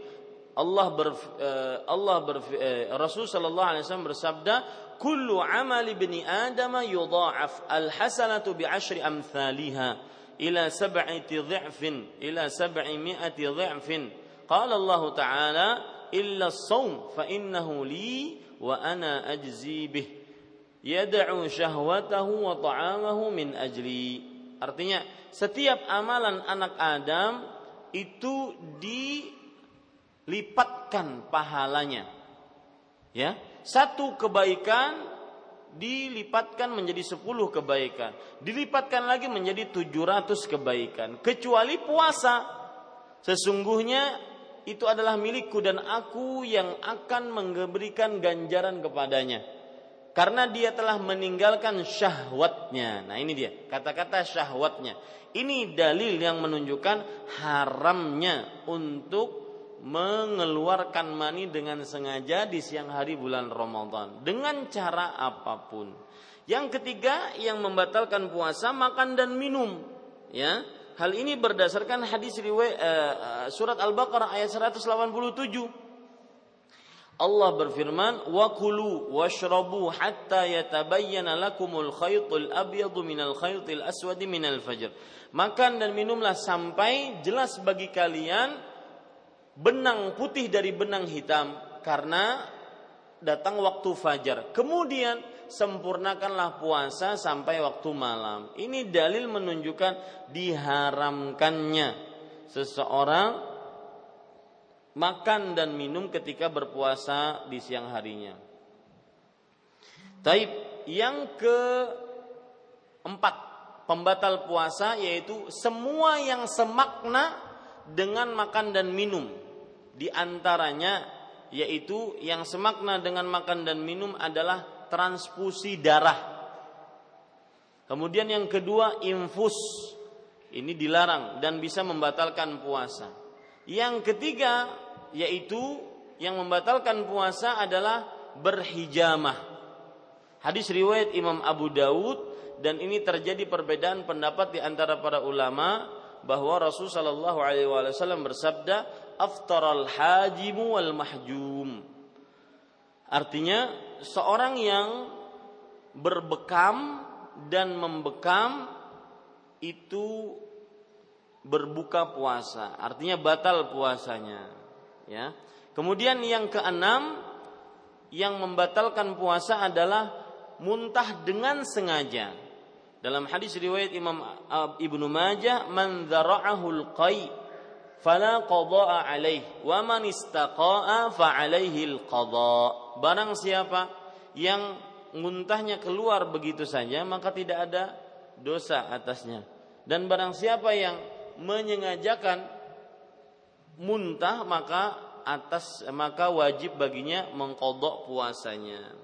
Allah ber, eh, Allah ber, eh, Rasul Shallallahu Alaihi Wasallam bersabda, kullu amali bni adam yudha'af al hasanatu bi ashri amthaliha ila sab'ati dhi'fin ila sab'i mi'ati dhi'fin qala Allah ta'ala illa as-sawm fa innahu li wa ana ajzi bih yad'u syahwatahu wa ta'amahu min ajli artinya setiap amalan anak Adam itu dilipatkan pahalanya ya satu kebaikan dilipatkan menjadi sepuluh kebaikan. Dilipatkan lagi menjadi tujuh ratus kebaikan. Kecuali puasa. Sesungguhnya itu adalah milikku dan aku yang akan memberikan ganjaran kepadanya. Karena dia telah meninggalkan syahwatnya. Nah ini dia, kata-kata syahwatnya. Ini dalil yang menunjukkan haramnya untuk mengeluarkan mani dengan sengaja di siang hari bulan Ramadan dengan cara apa pun. Yang ketiga yang membatalkan puasa makan dan minum, ya. Hal ini berdasarkan hadis riwayat uh, surat Al-Baqarah ayat 187. Allah berfirman, "Wa kulu washrabu hatta yatabayyana lakumul khaytul abyadu minal khaytil aswadi minal fajr." Makan dan minumlah sampai jelas bagi kalian benang putih dari benang hitam karena datang waktu fajar. Kemudian sempurnakanlah puasa sampai waktu malam. Ini dalil menunjukkan diharamkannya seseorang makan dan minum ketika berpuasa di siang harinya. Taib yang keempat pembatal puasa yaitu semua yang semakna dengan makan dan minum di antaranya yaitu yang semakna dengan makan dan minum adalah transfusi darah. Kemudian yang kedua infus. Ini dilarang dan bisa membatalkan puasa. Yang ketiga yaitu yang membatalkan puasa adalah berhijamah. Hadis riwayat Imam Abu Daud dan ini terjadi perbedaan pendapat di antara para ulama bahwa Rasul Shallallahu Alaihi Wasallam bersabda aftaral hajimu wal mahjum. Artinya seorang yang berbekam dan membekam itu berbuka puasa, artinya batal puasanya, ya. Kemudian yang keenam yang membatalkan puasa adalah muntah dengan sengaja. Dalam hadis riwayat Imam Ibnu Majah, "Man dzara'ahul qai fala qada'a alaih wa man istaqa'a fa alaihi al-qada." Barang siapa yang muntahnya keluar begitu saja, maka tidak ada dosa atasnya. Dan barang siapa yang menyengajakan muntah maka atas maka wajib baginya mengkodok puasanya.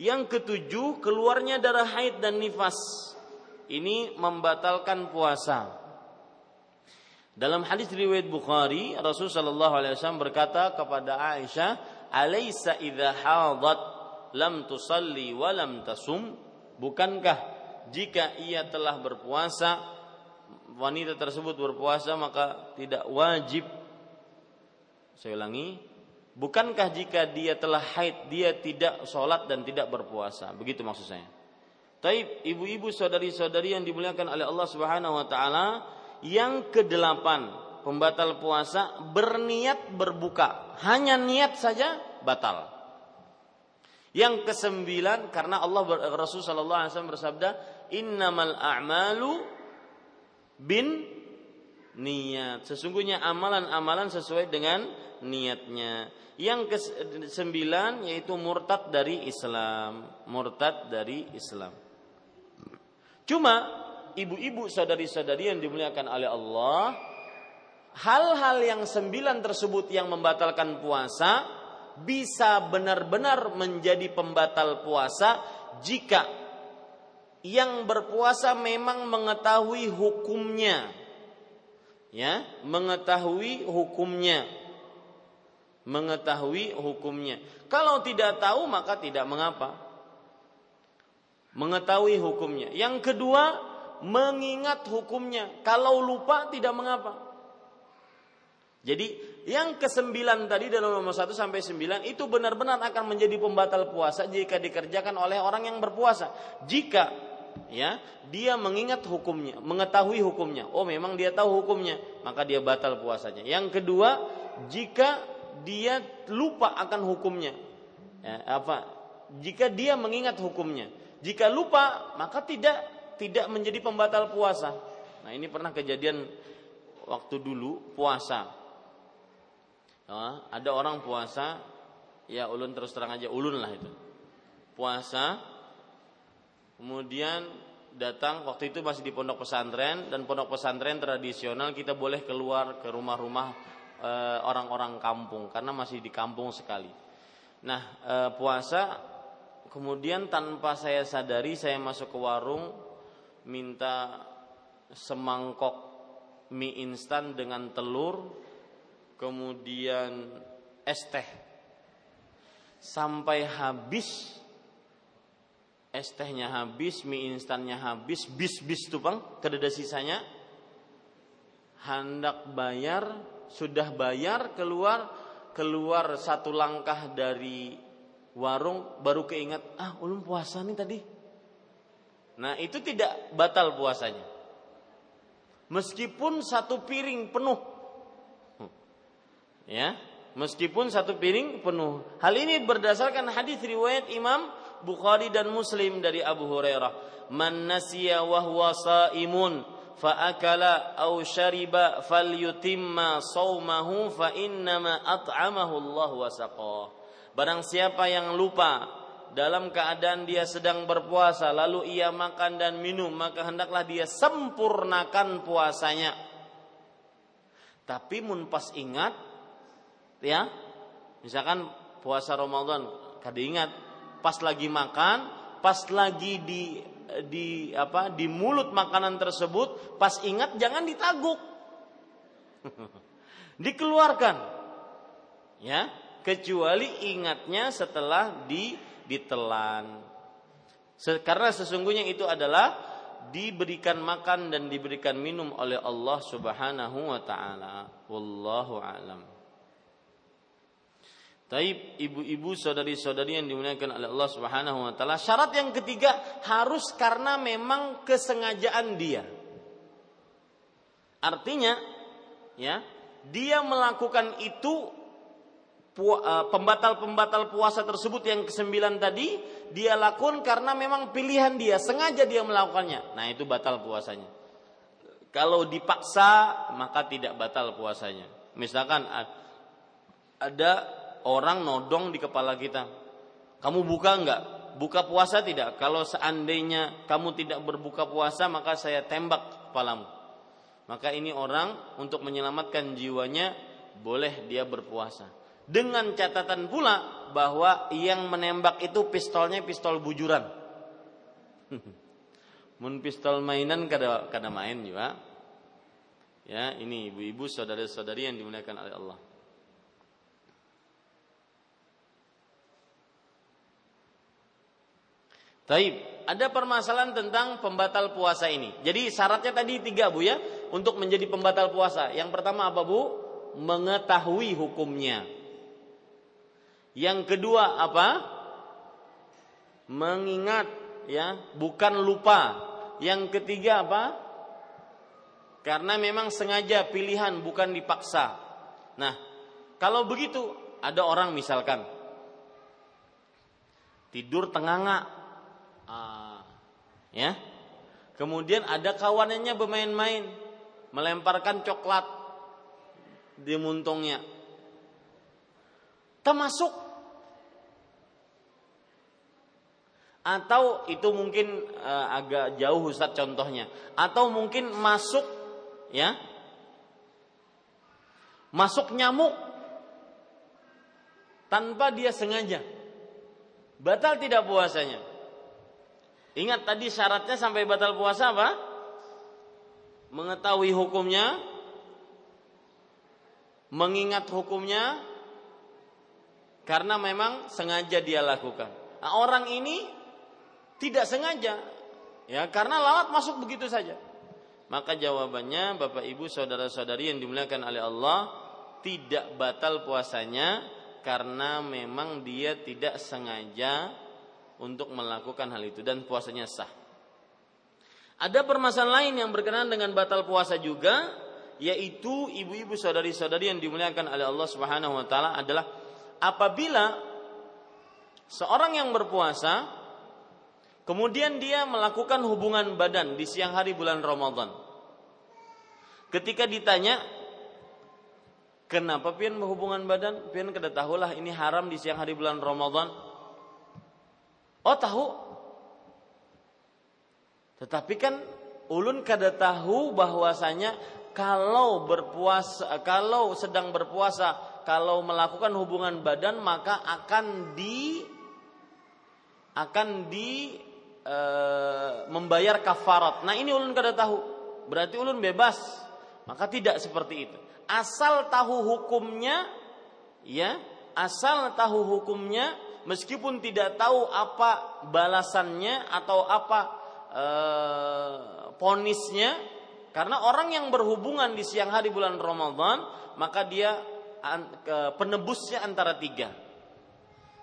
Yang ketujuh keluarnya darah haid dan nifas. Ini membatalkan puasa. Dalam hadis riwayat Bukhari, Rasul sallallahu alaihi wasallam berkata kepada Aisyah, "Alaisa idza hadat lam tusalli wa lam tasum?" Bukankah jika ia telah berpuasa wanita tersebut berpuasa maka tidak wajib. Saya ulangi bukankah jika dia telah haid dia tidak sholat dan tidak berpuasa? Begitu maksud saya. Taib ibu-ibu saudari-saudari yang dimuliakan oleh Allah Subhanahu wa taala yang kedelapan pembatal puasa berniat berbuka. Hanya niat saja batal. Yang kesembilan karena Allah Rasul sallallahu alaihi wasallam bersabda innamal a'malu bin niat. Sesungguhnya amalan-amalan sesuai dengan niatnya. Yang ke sembilan yaitu murtad dari Islam, murtad dari Islam. Cuma ibu-ibu sadari-sadari yang dimuliakan oleh Allah, hal-hal yang sembilan tersebut yang membatalkan puasa bisa benar-benar menjadi pembatal puasa jika yang berpuasa memang mengetahui hukumnya. Ya mengetahui hukumnya. Mengetahui hukumnya. Kalau tidak tahu maka tidak mengapa. Mengetahui hukumnya. Yang kedua mengingat hukumnya. Kalau lupa tidak mengapa. Jadi yang kesembilan tadi dalam nomor satu sampai sembilan itu benar-benar akan menjadi pembatal puasa jika dikerjakan oleh orang yang berpuasa. Jika ya dia mengingat hukumnya mengetahui hukumnya. Oh memang dia tahu hukumnya maka dia batal puasanya. Yang kedua jika dia lupa akan hukumnya. Ya, apa? Jika dia mengingat hukumnya. Jika lupa maka tidak tidak menjadi pembatal puasa. Nah ini pernah kejadian waktu dulu puasa. Ya, ada orang puasa ya ulun terus terang aja ulun lah itu. Puasa Kemudian datang waktu itu masih di pondok pesantren dan pondok pesantren tradisional kita boleh keluar ke rumah-rumah e, orang-orang kampung karena masih di kampung sekali. Nah e, puasa kemudian tanpa saya sadari saya masuk ke warung minta semangkok mie instan dengan telur kemudian es teh sampai habis es tehnya habis, mie instannya habis, bis-bis tuh bang, kedada sisanya, hendak bayar, sudah bayar, keluar, keluar satu langkah dari warung, baru keingat, ah ulun puasa nih tadi. Nah itu tidak batal puasanya. Meskipun satu piring penuh. Ya, meskipun satu piring penuh. Hal ini berdasarkan hadis riwayat Imam Bukhari dan Muslim dari Abu Hurairah. Man nasiya wa huwa saimun fa akala aw shariba falyutimma saumahu fa innama at'amahu Allah wa saqah barang siapa yang lupa dalam keadaan dia sedang berpuasa lalu ia makan dan minum maka hendaklah dia sempurnakan puasanya. Tapi mun pas ingat ya misalkan puasa Ramadan kada ingat pas lagi makan, pas lagi di di apa di mulut makanan tersebut, pas ingat jangan ditaguk. <laughs> Dikeluarkan. Ya, kecuali ingatnya setelah di ditelan. Karena sesungguhnya itu adalah diberikan makan dan diberikan minum oleh Allah Subhanahu wa taala. Wallahu a'lam. Taib ibu-ibu saudari-saudari yang dimuliakan oleh Allah Subhanahu wa taala. Syarat yang ketiga harus karena memang kesengajaan dia. Artinya ya, dia melakukan itu eh, pembatal-pembatal puasa tersebut yang kesembilan tadi dia lakukan karena memang pilihan dia sengaja dia melakukannya. Nah, itu batal puasanya. Kalau dipaksa maka tidak batal puasanya. Misalkan ada orang nodong di kepala kita. Kamu buka enggak? Buka puasa tidak? Kalau seandainya kamu tidak berbuka puasa maka saya tembak kepalamu. Maka ini orang untuk menyelamatkan jiwanya boleh dia berpuasa. Dengan catatan pula bahwa yang menembak itu pistolnya pistol bujuran. <laughs> mun pistol mainan kada kada main juga ya ini ibu-ibu saudara-saudari yang dimuliakan oleh Allah Taib, ada permasalahan tentang pembatal puasa ini. Jadi syaratnya tadi tiga bu ya, untuk menjadi pembatal puasa. Yang pertama apa bu? Mengetahui hukumnya. Yang kedua apa? Mengingat ya, bukan lupa. Yang ketiga apa? Karena memang sengaja pilihan bukan dipaksa. Nah, kalau begitu ada orang misalkan tidur tenganga, ah, ya, kemudian ada kawanannya bermain-main, melemparkan coklat di muntungnya, termasuk. Atau itu mungkin uh, agak jauh Ustaz contohnya. Atau mungkin masuk ya. Masuk nyamuk tanpa dia sengaja. Batal tidak puasanya ingat tadi syaratnya sampai batal puasa apa? Mengetahui hukumnya mengingat hukumnya karena memang sengaja dia lakukan. Nah, orang ini tidak sengaja ya karena lalat masuk begitu saja. Maka jawabannya Bapak Ibu saudara-saudari yang dimuliakan oleh Allah tidak batal puasanya karena memang dia tidak sengaja untuk melakukan hal itu dan puasanya sah. Ada permasalahan lain yang berkenaan dengan batal puasa juga yaitu ibu-ibu saudari-saudari yang dimuliakan oleh Allah Subhanahu wa taala adalah apabila seorang yang berpuasa Kemudian dia melakukan hubungan badan di siang hari bulan Ramadan. Ketika ditanya, kenapa pian berhubungan badan? Pian kada tahulah ini haram di siang hari bulan Ramadan. Oh tahu. Tetapi kan ulun kada tahu bahwasanya kalau berpuasa, kalau sedang berpuasa, kalau melakukan hubungan badan maka akan di akan di e, membayar kafarat. Nah ini ulun kada tahu. Berarti ulun bebas. Maka tidak seperti itu. Asal tahu hukumnya, ya, asal tahu hukumnya, meskipun tidak tahu apa balasannya atau apa e, ponisnya, karena orang yang berhubungan di siang hari bulan Ramadan, maka dia penebusnya antara tiga.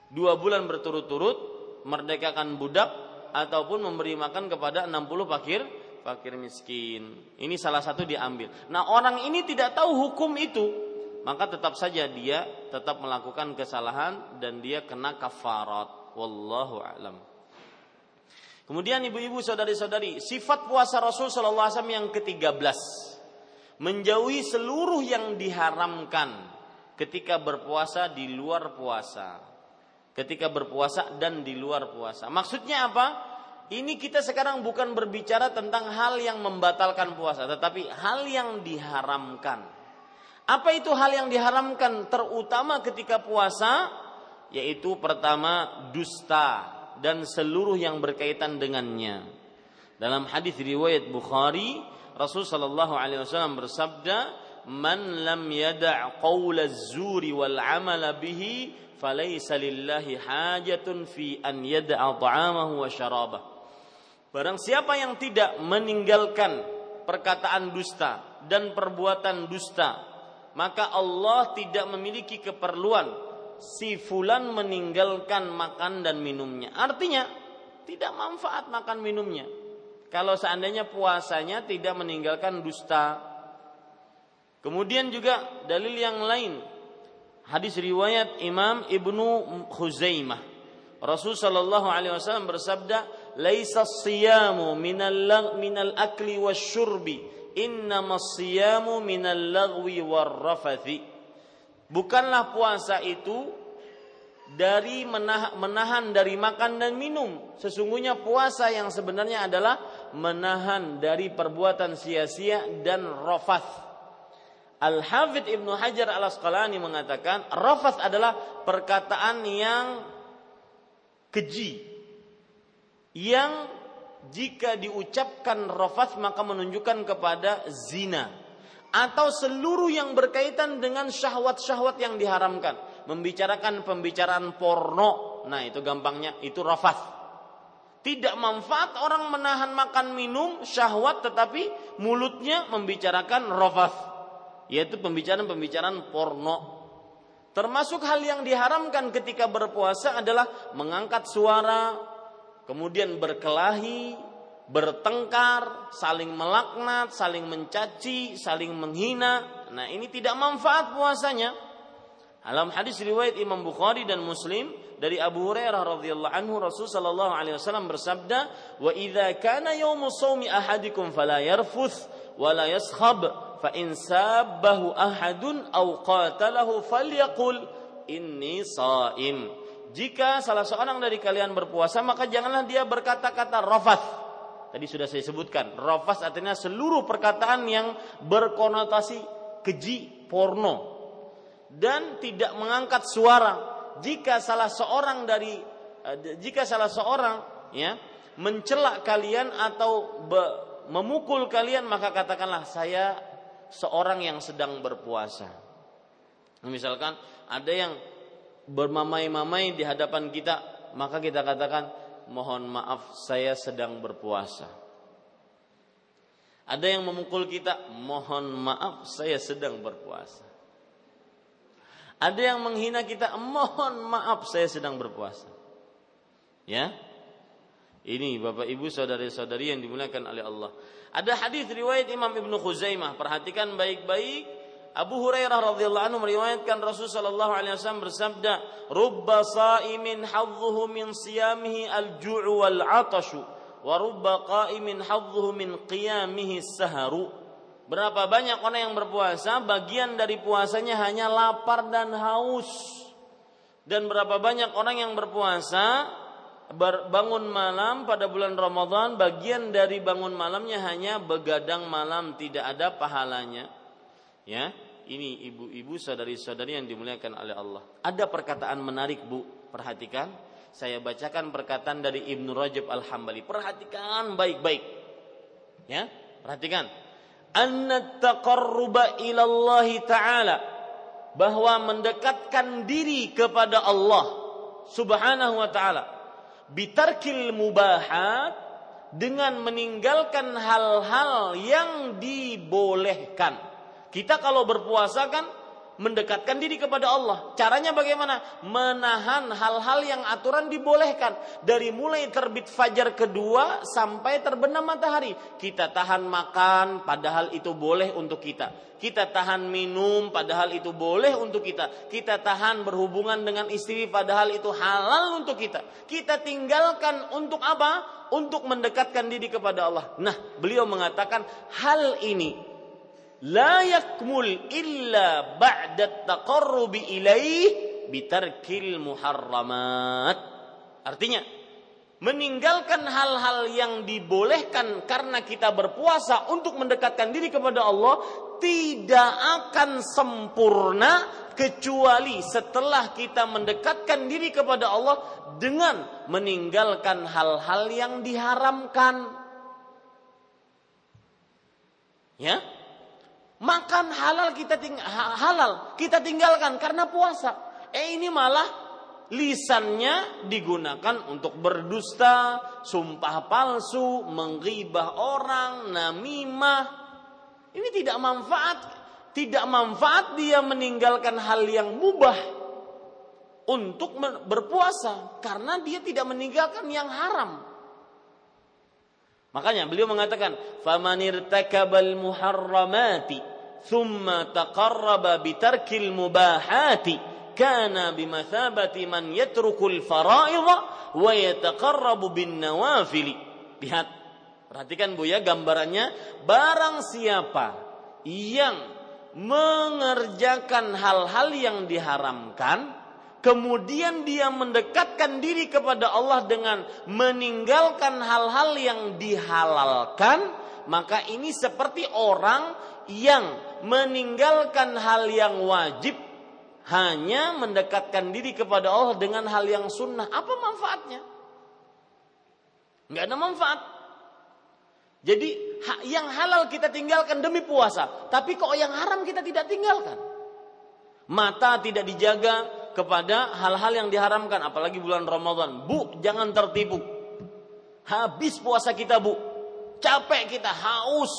Dua bulan berturut-turut, merdekakan budak, ataupun memberi makan kepada 60 fakir fakir miskin. Ini salah satu diambil. Nah, orang ini tidak tahu hukum itu, maka tetap saja dia tetap melakukan kesalahan dan dia kena kafarat. Wallahu a'lam. Kemudian ibu-ibu saudari-saudari, sifat puasa Rasul sallallahu alaihi yang ke-13 menjauhi seluruh yang diharamkan ketika berpuasa di luar puasa ketika berpuasa dan di luar puasa. Maksudnya apa? Ini kita sekarang bukan berbicara tentang hal yang membatalkan puasa, tetapi hal yang diharamkan. Apa itu hal yang diharamkan terutama ketika puasa? Yaitu pertama dusta dan seluruh yang berkaitan dengannya. Dalam hadis riwayat Bukhari, Rasul sallallahu alaihi wasallam bersabda, "Man lam yada' qaula zuri wal 'amala bihi falaisa lillahi hajatun fi an yad'a ta'amahu wa syarabah. Barang siapa yang tidak meninggalkan perkataan dusta dan perbuatan dusta, maka Allah tidak memiliki keperluan si fulan meninggalkan makan dan minumnya. Artinya tidak manfaat makan minumnya. Kalau seandainya puasanya tidak meninggalkan dusta, Kemudian juga dalil yang lain hadis riwayat Imam Ibnu Khuzaimah. Rasul sallallahu alaihi wasallam bersabda, "Laisa siyamu minal minal akli wasyurbi, innama siyamu minal lagwi warrafathi." Bukanlah puasa itu dari menahan, menahan dari makan dan minum. Sesungguhnya puasa yang sebenarnya adalah menahan dari perbuatan sia-sia dan rafath Al-Hafidh Ibnu Hajar Al-Asqalani mengatakan rafas adalah perkataan yang keji yang jika diucapkan rafas maka menunjukkan kepada zina. Atau seluruh yang berkaitan dengan syahwat-syahwat yang diharamkan. Membicarakan pembicaraan porno. Nah itu gampangnya. Itu rafas tidak manfaat orang menahan makan minum syahwat tetapi mulutnya membicarakan rafas yaitu pembicaraan-pembicaraan porno. Termasuk hal yang diharamkan ketika berpuasa adalah mengangkat suara, kemudian berkelahi, bertengkar, saling melaknat, saling mencaci, saling menghina. Nah, ini tidak manfaat puasanya. Dalam hadis riwayat Imam Bukhari dan Muslim dari Abu Hurairah radhiyallahu anhu Rasul sallallahu alaihi wasallam bersabda, "Wa idza kana yaumus shaumi ahadikum fala yarfuth wa la yaskhab fa in sabbahu ahadun aw qatalahu falyaqul inni saim. Jika salah seorang dari kalian berpuasa maka janganlah dia berkata-kata rafas. Tadi sudah saya sebutkan, rafas artinya seluruh perkataan yang berkonotasi keji, porno dan tidak mengangkat suara. Jika salah seorang dari eh, jika salah seorang ya mencela kalian atau be, memukul kalian maka katakanlah saya seorang yang sedang berpuasa. Misalkan ada yang bermamai-mamai di hadapan kita, maka kita katakan, mohon maaf saya sedang berpuasa. Ada yang memukul kita, mohon maaf saya sedang berpuasa. Ada yang menghina kita, mohon maaf saya sedang berpuasa. Ya, ini Bapak Ibu saudari-saudari yang dimuliakan oleh Allah. Ada hadis riwayat Imam Ibnu Khuzaimah. Perhatikan baik-baik. Abu Hurairah radhiyallahu anhu meriwayatkan Rasul sallallahu alaihi wasallam bersabda, "Rubba sa'imin hadzuhu min siyamihi al-ju'u wal 'atashu, wa rubba qa'imin hadzuhu min qiyamihi saharu." Berapa banyak orang yang berpuasa, bagian dari puasanya hanya lapar dan haus. Dan berapa banyak orang yang berpuasa, bangun malam pada bulan Ramadan bagian dari bangun malamnya hanya begadang malam tidak ada pahalanya ya ini ibu-ibu saudari-saudari yang dimuliakan oleh Allah. Ada perkataan menarik Bu. Perhatikan saya bacakan perkataan dari Ibnu Rajab Al-Hambali. Perhatikan baik-baik. Ya perhatikan. Anna taqarruba taala. Bahwa mendekatkan diri kepada Allah Subhanahu wa taala. Bitarkil mubahat dengan meninggalkan hal-hal yang dibolehkan. Kita kalau berpuasa kan mendekatkan diri kepada Allah. Caranya bagaimana? Menahan hal-hal yang aturan dibolehkan. Dari mulai terbit fajar kedua sampai terbenam matahari. Kita tahan makan padahal itu boleh untuk kita. Kita tahan minum padahal itu boleh untuk kita. Kita tahan berhubungan dengan istri padahal itu halal untuk kita. Kita tinggalkan untuk apa? Untuk mendekatkan diri kepada Allah. Nah, beliau mengatakan hal ini Artinya, meninggalkan hal-hal yang dibolehkan karena kita berpuasa untuk mendekatkan diri kepada Allah tidak akan sempurna kecuali setelah kita mendekatkan diri kepada Allah dengan meninggalkan hal-hal yang diharamkan. Ya, Makan halal kita ting halal kita tinggalkan karena puasa. Eh ini malah lisannya digunakan untuk berdusta, sumpah palsu, menggibah orang, namimah. Ini tidak manfaat. Tidak manfaat dia meninggalkan hal yang mubah untuk berpuasa karena dia tidak meninggalkan yang haram. Makanya beliau mengatakan, "Famanir takabal muharramati bitarkil mubahati. Kana bimathabati man yatrukul fara'idha wa yataqarrabu bin nawafili. Lihat perhatikan Bu ya gambarannya. Barang siapa yang mengerjakan hal-hal yang diharamkan kemudian dia mendekatkan diri kepada Allah dengan meninggalkan hal-hal yang dihalalkan, maka ini seperti orang yang meninggalkan hal yang wajib hanya mendekatkan diri kepada Allah dengan hal yang sunnah. Apa manfaatnya? Nggak ada manfaat. Jadi yang halal kita tinggalkan demi puasa, tapi kok yang haram kita tidak tinggalkan. Mata tidak dijaga, kepada hal-hal yang diharamkan apalagi bulan Ramadan. Bu, jangan tertipu. Habis puasa kita, Bu. Capek kita, haus,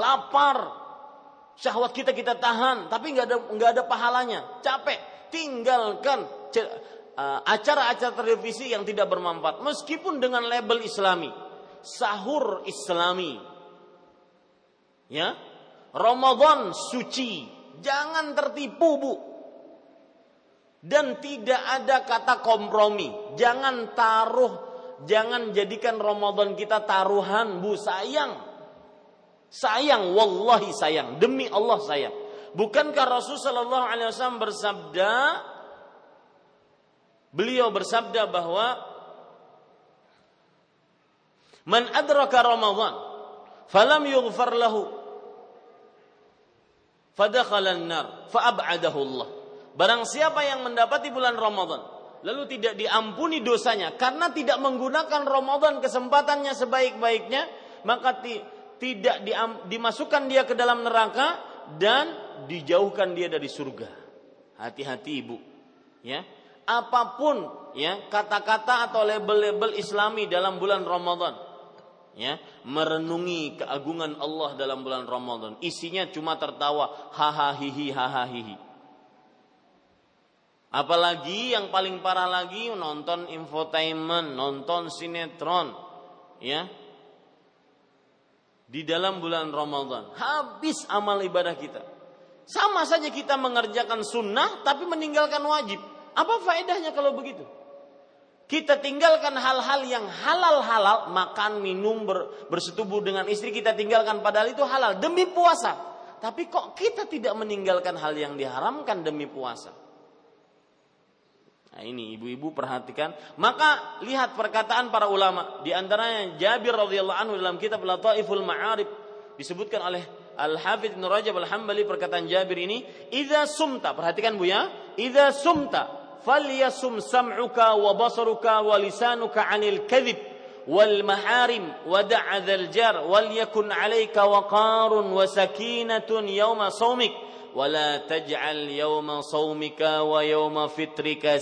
lapar. Syahwat kita kita tahan, tapi nggak ada nggak ada pahalanya. Capek, tinggalkan uh, acara-acara televisi yang tidak bermanfaat meskipun dengan label Islami. Sahur Islami. Ya. Ramadan suci. Jangan tertipu, Bu dan tidak ada kata kompromi. Jangan taruh, jangan jadikan Ramadan kita taruhan, Bu, sayang. Sayang, wallahi sayang, demi Allah sayang. Bukankah Rasul sallallahu alaihi wasallam bersabda beliau bersabda bahwa Man adraka Ramadan falam yughfar lahu fadakhala an-nar fa ab'adahu Allah. Barang siapa yang mendapati bulan Ramadan lalu tidak diampuni dosanya karena tidak menggunakan Ramadan kesempatannya sebaik-baiknya, maka ti, tidak dimasukkan dia ke dalam neraka dan dijauhkan dia dari surga. Hati-hati Ibu, ya. Apa pun ya kata-kata atau label-label Islami dalam bulan Ramadan, ya merenungi keagungan Allah dalam bulan Ramadan isinya cuma tertawa hahaha hihi hahaha hihi Apalagi yang paling parah lagi nonton infotainment, nonton sinetron, ya. Di dalam bulan Ramadan, habis amal ibadah kita. Sama saja kita mengerjakan sunnah tapi meninggalkan wajib. Apa faedahnya kalau begitu? Kita tinggalkan hal-hal yang halal-halal, makan, minum, bersetubuh dengan istri kita tinggalkan padahal itu halal demi puasa. Tapi kok kita tidak meninggalkan hal yang diharamkan demi puasa? Nah, ini ibu-ibu perhatikan. Maka lihat perkataan para ulama. Di antaranya Jabir radhiyallahu anhu dalam kitab Lataiful Ma'arib disebutkan oleh Al-Hafidz Ibnu Rajab Al-Hambali perkataan Jabir ini, "Idza sumta." Perhatikan Bu ya. "Idza sumta falyasum sam'uka wa basaruka wa lisanuka 'anil kadhib wal maharim wa da'adzal jar wal yakun 'alaika waqarun wa sakinatun yawma saumik." Wala taj'al yawma saumika wa yawma fitrika.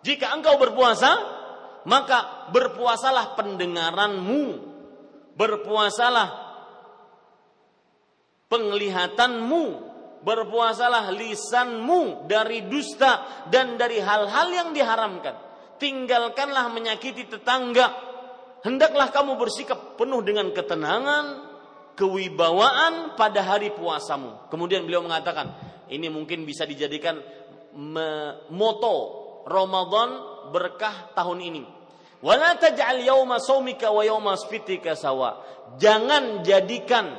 Jika engkau berpuasa, maka berpuasalah pendengaranmu, berpuasalah penglihatanmu, berpuasalah lisanmu dari dusta dan dari hal-hal yang diharamkan. Tinggalkanlah menyakiti tetangga. Hendaklah kamu bersikap penuh dengan ketenangan, kewibawaan pada hari puasamu. Kemudian beliau mengatakan, ini mungkin bisa dijadikan moto Ramadan berkah tahun ini. Wala taj'al yauma saumika wa sawa. Jangan jadikan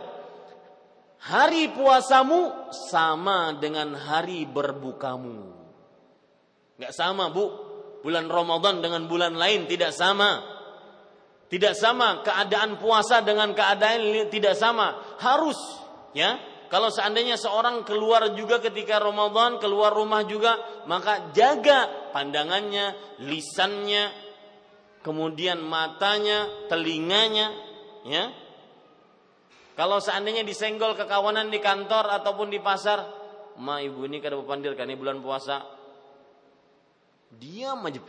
hari puasamu sama dengan hari berbukamu. Enggak sama, Bu. Bulan Ramadan dengan bulan lain tidak sama. Tidak sama keadaan puasa dengan keadaan tidak sama. Harus ya. Kalau seandainya seorang keluar juga ketika Ramadan, keluar rumah juga, maka jaga pandangannya, lisannya, kemudian matanya, telinganya, ya. Kalau seandainya disenggol kekawanan di kantor ataupun di pasar, ma ibu ini kada pandir kan ini bulan puasa. Diam aja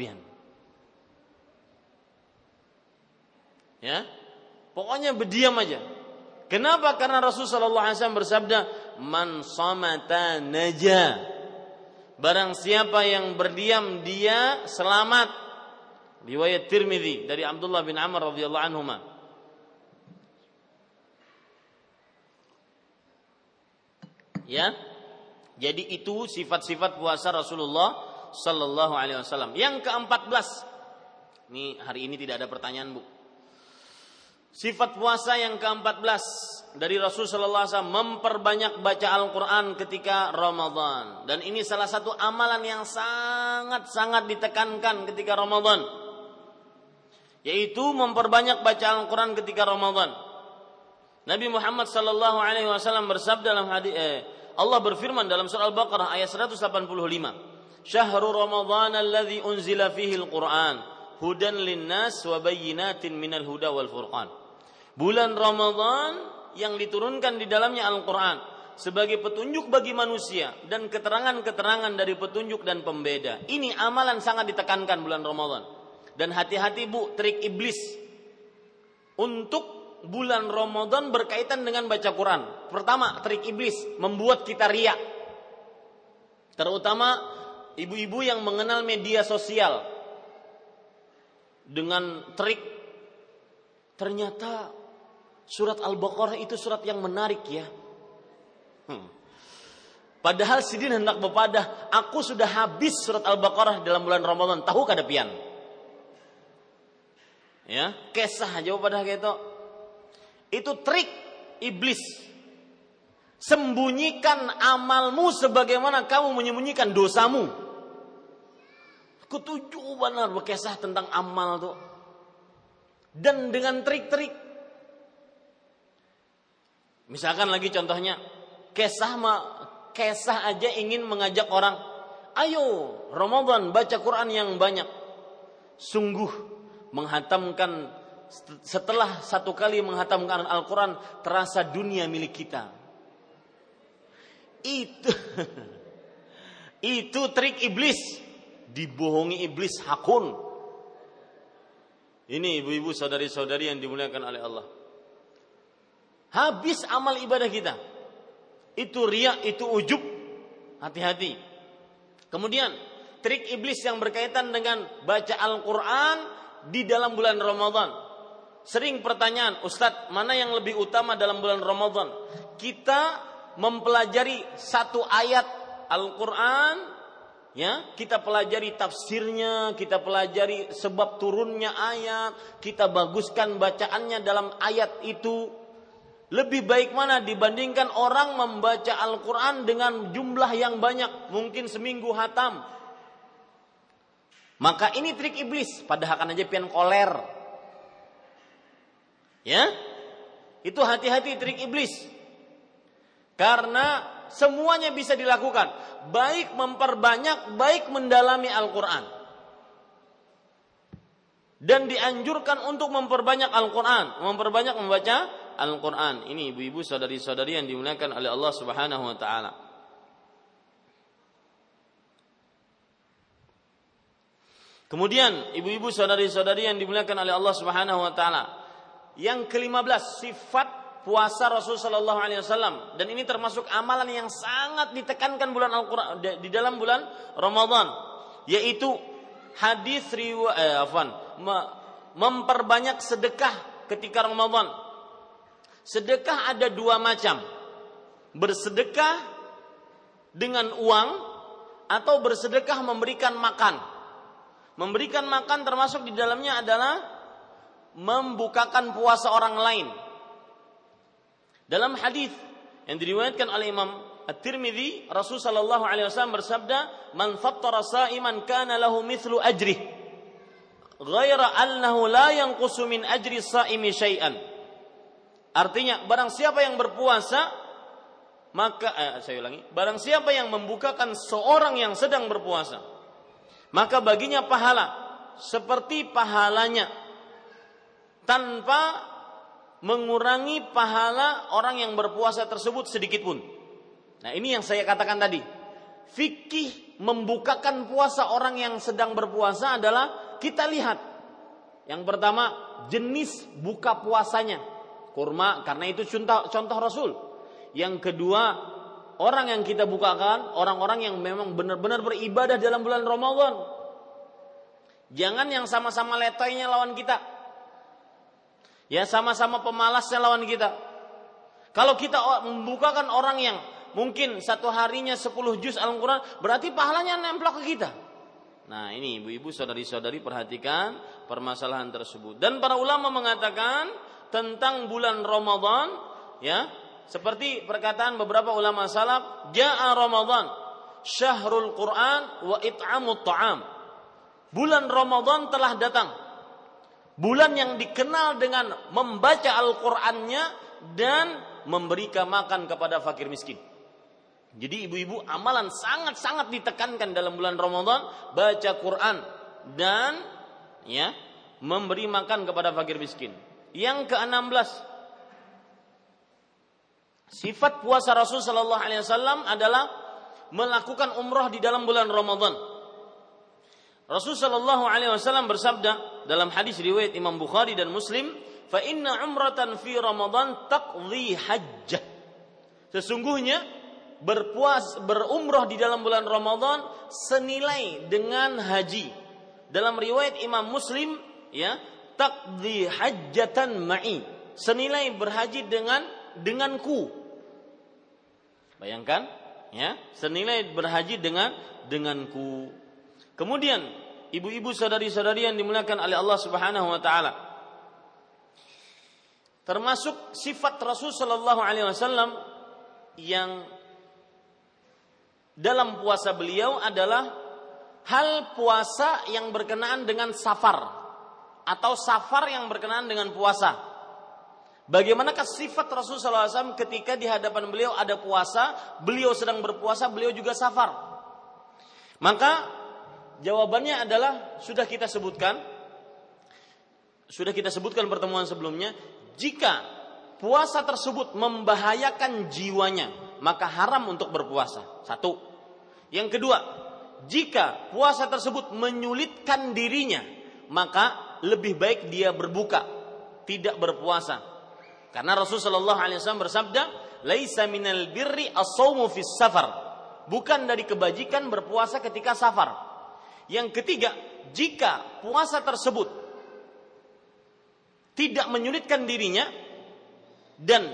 Ya. Pokoknya berdiam aja. Kenapa? Karena Rasulullah SAW bersabda, "Man samata naja." Barang siapa yang berdiam dia selamat. Riwayat Tirmidzi dari Abdullah bin Amr radhiyallahu anhu. Ya. Jadi itu sifat-sifat puasa Rasulullah sallallahu alaihi wasallam. Yang ke-14. Ini hari ini tidak ada pertanyaan, Bu. Sifat puasa yang ke-14 dari Rasul sallallahu alaihi wasallam memperbanyak baca Al-Qur'an ketika Ramadan. Dan ini salah satu amalan yang sangat-sangat ditekankan ketika Ramadan. Yaitu memperbanyak baca Al-Qur'an ketika Ramadan. Nabi Muhammad sallallahu alaihi wasallam bersabda dalam hadis eh, Allah berfirman dalam surah Al-Baqarah ayat 185. Syahrul Ramadan alladzi unzila fihi al-Qur'an hudan linnas wa bayyinatin minal huda wal furqan. Bulan Ramadan yang diturunkan di dalamnya Al-Qur'an sebagai petunjuk bagi manusia dan keterangan-keterangan dari petunjuk dan pembeda. Ini amalan sangat ditekankan bulan Ramadan. Dan hati-hati Bu, trik iblis untuk bulan Ramadan berkaitan dengan baca Quran. Pertama, trik iblis membuat kita riak. Terutama ibu-ibu yang mengenal media sosial dengan trik ternyata surat Al-Baqarah itu surat yang menarik ya. Hmm. Padahal sidin hendak bepadah, aku sudah habis surat Al-Baqarah dalam bulan Ramadan. Tahu kada pian? Ya, kesah aja pada gitu. Itu trik iblis. Sembunyikan amalmu sebagaimana kamu menyembunyikan dosamu. Ketujuh benar berkisah tentang amal tuh. Dan dengan trik-trik. Misalkan lagi contohnya, kisah ma, kisah aja ingin mengajak orang, ayo Ramadan baca Quran yang banyak. Sungguh menghatamkan setelah satu kali menghatamkan Al-Quran terasa dunia milik kita. Itu <laughs> itu trik iblis, dibohongi iblis hakun. Ini ibu-ibu saudari-saudari yang dimuliakan oleh Allah. Habis amal ibadah kita. Itu riak, itu ujub. Hati-hati. Kemudian trik iblis yang berkaitan dengan baca Al-Quran di dalam bulan Ramadan sering pertanyaan, Ustadz, mana yang lebih utama dalam bulan Ramadan? Kita mempelajari satu ayat Al-Quran, ya, kita pelajari tafsirnya, kita pelajari sebab turunnya ayat, kita baguskan bacaannya dalam ayat itu. Lebih baik mana dibandingkan orang membaca Al-Quran dengan jumlah yang banyak, mungkin seminggu hatam. Maka ini trik iblis, padahal akan aja pian koler, Ya? Itu hati-hati trik iblis. Karena semuanya bisa dilakukan, baik memperbanyak, baik mendalami Al-Qur'an. Dan dianjurkan untuk memperbanyak Al-Qur'an, memperbanyak membaca Al-Qur'an. Ini ibu-ibu saudari-saudari yang dimuliakan oleh Allah Subhanahu wa taala. Kemudian ibu-ibu saudari-saudari yang dimuliakan oleh Allah Subhanahu wa taala, yang kelima belas sifat puasa Rasul Shallallahu Alaihi Wasallam dan ini termasuk amalan yang sangat ditekankan bulan Al Quran di dalam bulan Ramadan yaitu hadis riwayat eh, afan, memperbanyak sedekah ketika Ramadan. Sedekah ada dua macam. Bersedekah dengan uang atau bersedekah memberikan makan. Memberikan makan termasuk di dalamnya adalah membukakan puasa orang lain. Dalam hadis yang diriwayatkan oleh Imam At-Tirmidzi, Rasul sallallahu alaihi wasallam bersabda, "Man fattara sa'iman kana lahu mithlu ajrih." Ghaira annahu la yanqusu min ajri sa'imi syai'an. Artinya, barang siapa yang berpuasa, maka eh, saya ulangi, barang siapa yang membukakan seorang yang sedang berpuasa, maka baginya pahala seperti pahalanya tanpa mengurangi pahala orang yang berpuasa tersebut sedikit pun. Nah, ini yang saya katakan tadi. Fikih membukakan puasa orang yang sedang berpuasa adalah kita lihat. Yang pertama, jenis buka puasanya. Kurma karena itu contoh, contoh Rasul. Yang kedua, orang yang kita bukakan orang-orang yang memang benar-benar beribadah dalam bulan Ramadan. Jangan yang sama-sama letoynya lawan kita. Ya sama-sama pemalasnya lawan kita. Kalau kita membukakan orang yang mungkin satu harinya 10 juz Al-Quran, berarti pahalanya nempel ke kita. Nah ini ibu-ibu saudari-saudari perhatikan permasalahan tersebut. Dan para ulama mengatakan tentang bulan Ramadan, ya seperti perkataan beberapa ulama salaf, Ja'a Ramadan, syahrul Quran wa it'amut ta'am. Bulan Ramadan telah datang. Bulan yang dikenal dengan membaca Al-Qur'annya dan memberikan makan kepada fakir miskin. Jadi ibu-ibu amalan sangat-sangat ditekankan dalam bulan Ramadan baca Quran dan ya memberi makan kepada fakir miskin. Yang ke-16 sifat puasa Rasul sallallahu alaihi wasallam adalah melakukan umrah di dalam bulan Ramadan. Rasul sallallahu alaihi wasallam bersabda dalam hadis riwayat Imam Bukhari dan Muslim, "Fa inna umratan fi Ramadan taqdi hajjah." Sesungguhnya berpuas berumrah di dalam bulan Ramadan senilai dengan haji. Dalam riwayat Imam Muslim ya, takdi hajjatan ma'i. Senilai berhaji dengan denganku. Bayangkan ya, senilai berhaji dengan denganku. Kemudian ibu-ibu saudari-saudari yang dimuliakan oleh Allah Subhanahu wa taala. Termasuk sifat Rasul sallallahu alaihi wasallam yang dalam puasa beliau adalah hal puasa yang berkenaan dengan safar atau safar yang berkenaan dengan puasa. Bagaimanakah sifat Rasulullah SAW ketika di hadapan beliau ada puasa, beliau sedang berpuasa, beliau juga safar. Maka jawabannya adalah sudah kita sebutkan, sudah kita sebutkan pertemuan sebelumnya, jika puasa tersebut membahayakan jiwanya, maka haram untuk berpuasa. Satu. Yang kedua, jika puasa tersebut menyulitkan dirinya, maka lebih baik dia berbuka, tidak berpuasa. Karena Rasulullah SAW bersabda, "Laisa minal birri as fis safar." Bukan dari kebajikan berpuasa ketika safar. Yang ketiga, jika puasa tersebut tidak menyulitkan dirinya dan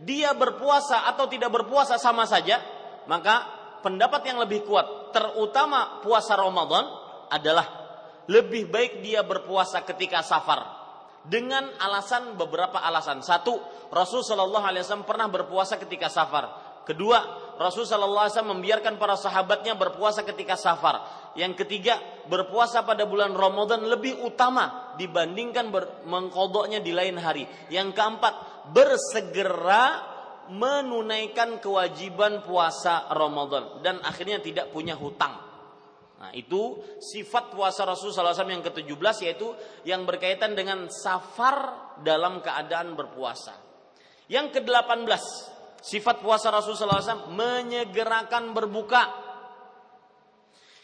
dia berpuasa atau tidak berpuasa sama saja, maka pendapat yang lebih kuat, terutama puasa Ramadan adalah lebih baik dia berpuasa ketika safar dengan alasan beberapa alasan. Satu, Rasul Shallallahu Alaihi Wasallam pernah berpuasa ketika safar. Kedua, Rasul Shallallahu Alaihi Wasallam membiarkan para sahabatnya berpuasa ketika safar. Yang ketiga, berpuasa pada bulan Ramadan lebih utama dibandingkan mengkodoknya di lain hari. Yang keempat, bersegera menunaikan kewajiban puasa Ramadan dan akhirnya tidak punya hutang. Nah, itu sifat puasa Rasulullah SAW yang ke-17 yaitu yang berkaitan dengan safar dalam keadaan berpuasa. Yang ke-18, sifat puasa Rasulullah SAW menyegerakan berbuka.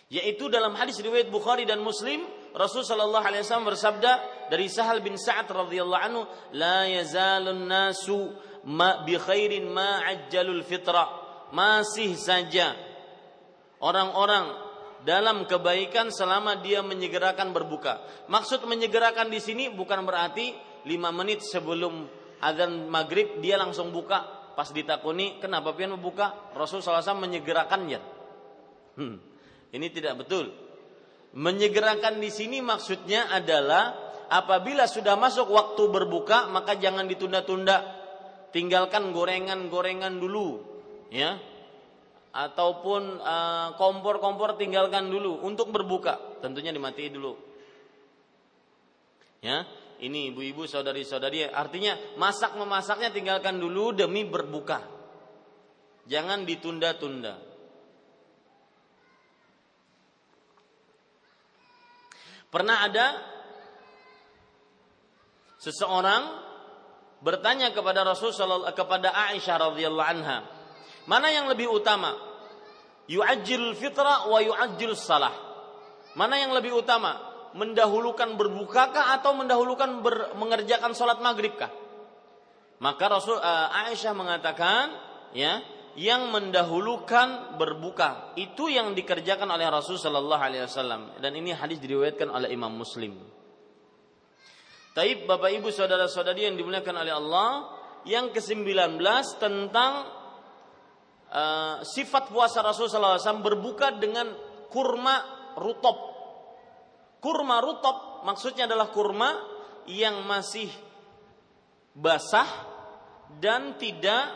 Yaitu dalam hadis riwayat Bukhari dan Muslim Rasul sallallahu alaihi wasallam bersabda dari Sahal bin Sa'ad radhiyallahu anhu, "La yazalun nasu ma bi khairin ma ajjalul fitra." Masih saja orang-orang dalam kebaikan selama dia menyegerakan berbuka. Maksud menyegerakan di sini bukan berarti lima menit sebelum azan maghrib dia langsung buka. Pas ditakuni, kenapa pian membuka? Rasul SAW menyegerakannya. Hmm, ini tidak betul. Menyegerakan di sini maksudnya adalah apabila sudah masuk waktu berbuka maka jangan ditunda-tunda. Tinggalkan gorengan-gorengan dulu, ya. Ataupun eh, kompor-kompor tinggalkan dulu untuk berbuka. Tentunya dimatiin dulu. Ya, ini ibu-ibu saudari-saudari artinya masak memasaknya tinggalkan dulu demi berbuka. Jangan ditunda-tunda. Pernah ada seseorang bertanya kepada Rasul kepada Aisyah radhiyallahu anha, mana yang lebih utama? Yu'ajjil fitra wa yu'ajjil salah. Mana yang lebih utama? Mendahulukan berbukakah atau mendahulukan ber, mengerjakan sholat maghribkah? Maka Rasul uh, Aisyah mengatakan, ya, yang mendahulukan berbuka itu yang dikerjakan oleh Rasul Shallallahu Alaihi Wasallam dan ini hadis diriwayatkan oleh Imam Muslim. Taib Bapak Ibu saudara-saudari yang dimuliakan oleh Allah yang ke-19 tentang uh, sifat puasa Rasulullah SAW berbuka dengan kurma rutop. Kurma rutop maksudnya adalah kurma yang masih basah dan tidak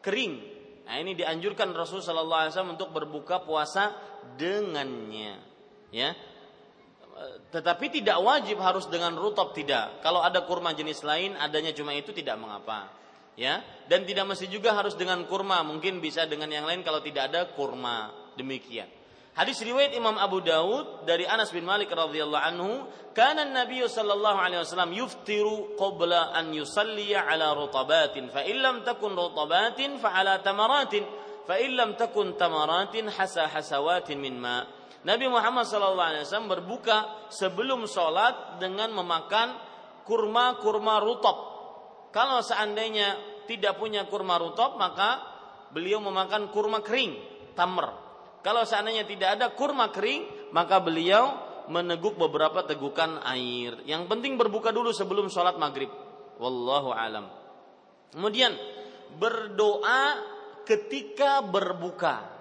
kering. Nah ini dianjurkan Rasulullah SAW untuk berbuka puasa dengannya. Ya, tetapi tidak wajib harus dengan rutop tidak. Kalau ada kurma jenis lain adanya cuma itu tidak mengapa. Ya, dan tidak mesti juga harus dengan kurma, mungkin bisa dengan yang lain kalau tidak ada kurma. Demikian. Hadis riwayat Imam Abu Dawud dari Anas bin Malik radhiyallahu anhu, "Kana Nabi sallallahu alaihi wasallam yuftiru qabla an yusalliya ala rutabatin, fa illam takun rutabatin fa ala tamaratin, fa illam takun tamaratin hasa hasawatin min ma'." Nabi Muhammad SAW berbuka sebelum sholat dengan memakan kurma-kurma rutop. Kalau seandainya tidak punya kurma rutop, maka beliau memakan kurma kering, tamr. Kalau seandainya tidak ada kurma kering, maka beliau meneguk beberapa tegukan air. Yang penting berbuka dulu sebelum sholat maghrib. Wallahu alam. Kemudian berdoa ketika berbuka.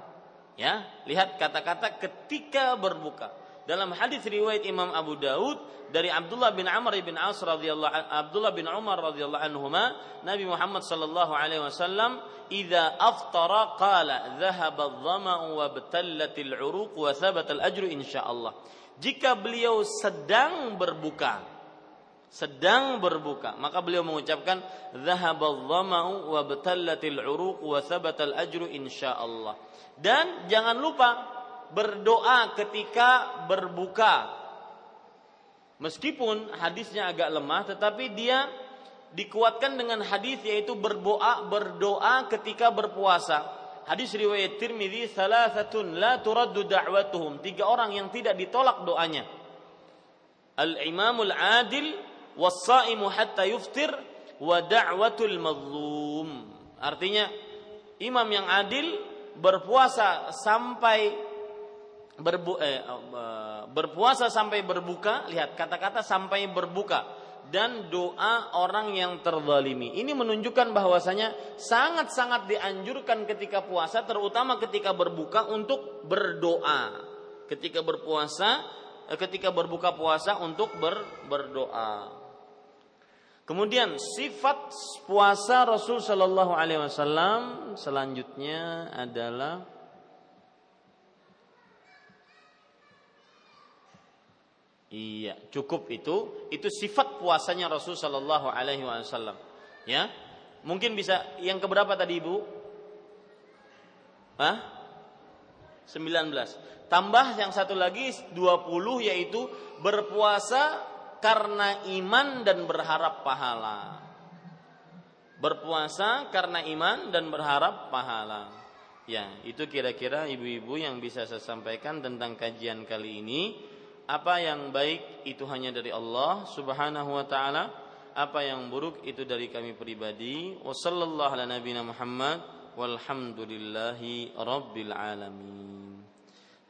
Ya, lihat kata-kata ketika berbuka. Dalam hadis riwayat Imam Abu Daud dari Abdullah bin Amr bin As radhiyallahu Abdullah bin Umar radhiyallahu anhuma, Nabi Muhammad sallallahu alaihi wasallam, "Idza aftara qala dhahaba adh-dhama'u wa batallatil 'uruq wa thabata al-ajru insyaallah." Jika beliau sedang berbuka, sedang berbuka, maka beliau mengucapkan dhahaba adh-dhama'u wa batallatil 'uruq wa thabata al-ajru insyaallah. Dan jangan lupa berdoa ketika berbuka. Meskipun hadisnya agak lemah tetapi dia dikuatkan dengan hadis yaitu berdoa berdoa ketika berpuasa. Hadis riwayat Tirmidzi salasatun la turaddu da'watuhum. Tiga orang yang tidak ditolak doanya. Al-imamul adil was-saimu hatta yuftir wa da'watul mazlum. Artinya imam yang adil berpuasa sampai berbu, eh, eh, berpuasa sampai berbuka, lihat kata-kata sampai berbuka dan doa orang yang terzalimi. Ini menunjukkan bahwasanya sangat-sangat dianjurkan ketika puasa terutama ketika berbuka untuk berdoa. Ketika berpuasa, eh, ketika berbuka puasa untuk ber, berdoa. Kemudian sifat puasa Rasul Shallallahu Alaihi Wasallam selanjutnya adalah iya cukup itu itu sifat puasanya Rasul Shallallahu Alaihi Wasallam ya mungkin bisa yang keberapa tadi ibu? Hah? 19 tambah yang satu lagi 20 yaitu berpuasa karena iman dan berharap pahala. Berpuasa karena iman dan berharap pahala. Ya, itu kira-kira ibu-ibu yang bisa saya sampaikan tentang kajian kali ini. Apa yang baik itu hanya dari Allah Subhanahu wa taala, apa yang buruk itu dari kami pribadi. Wassallallahu ala nabiyina Muhammad walhamdulillahi rabbil alamin.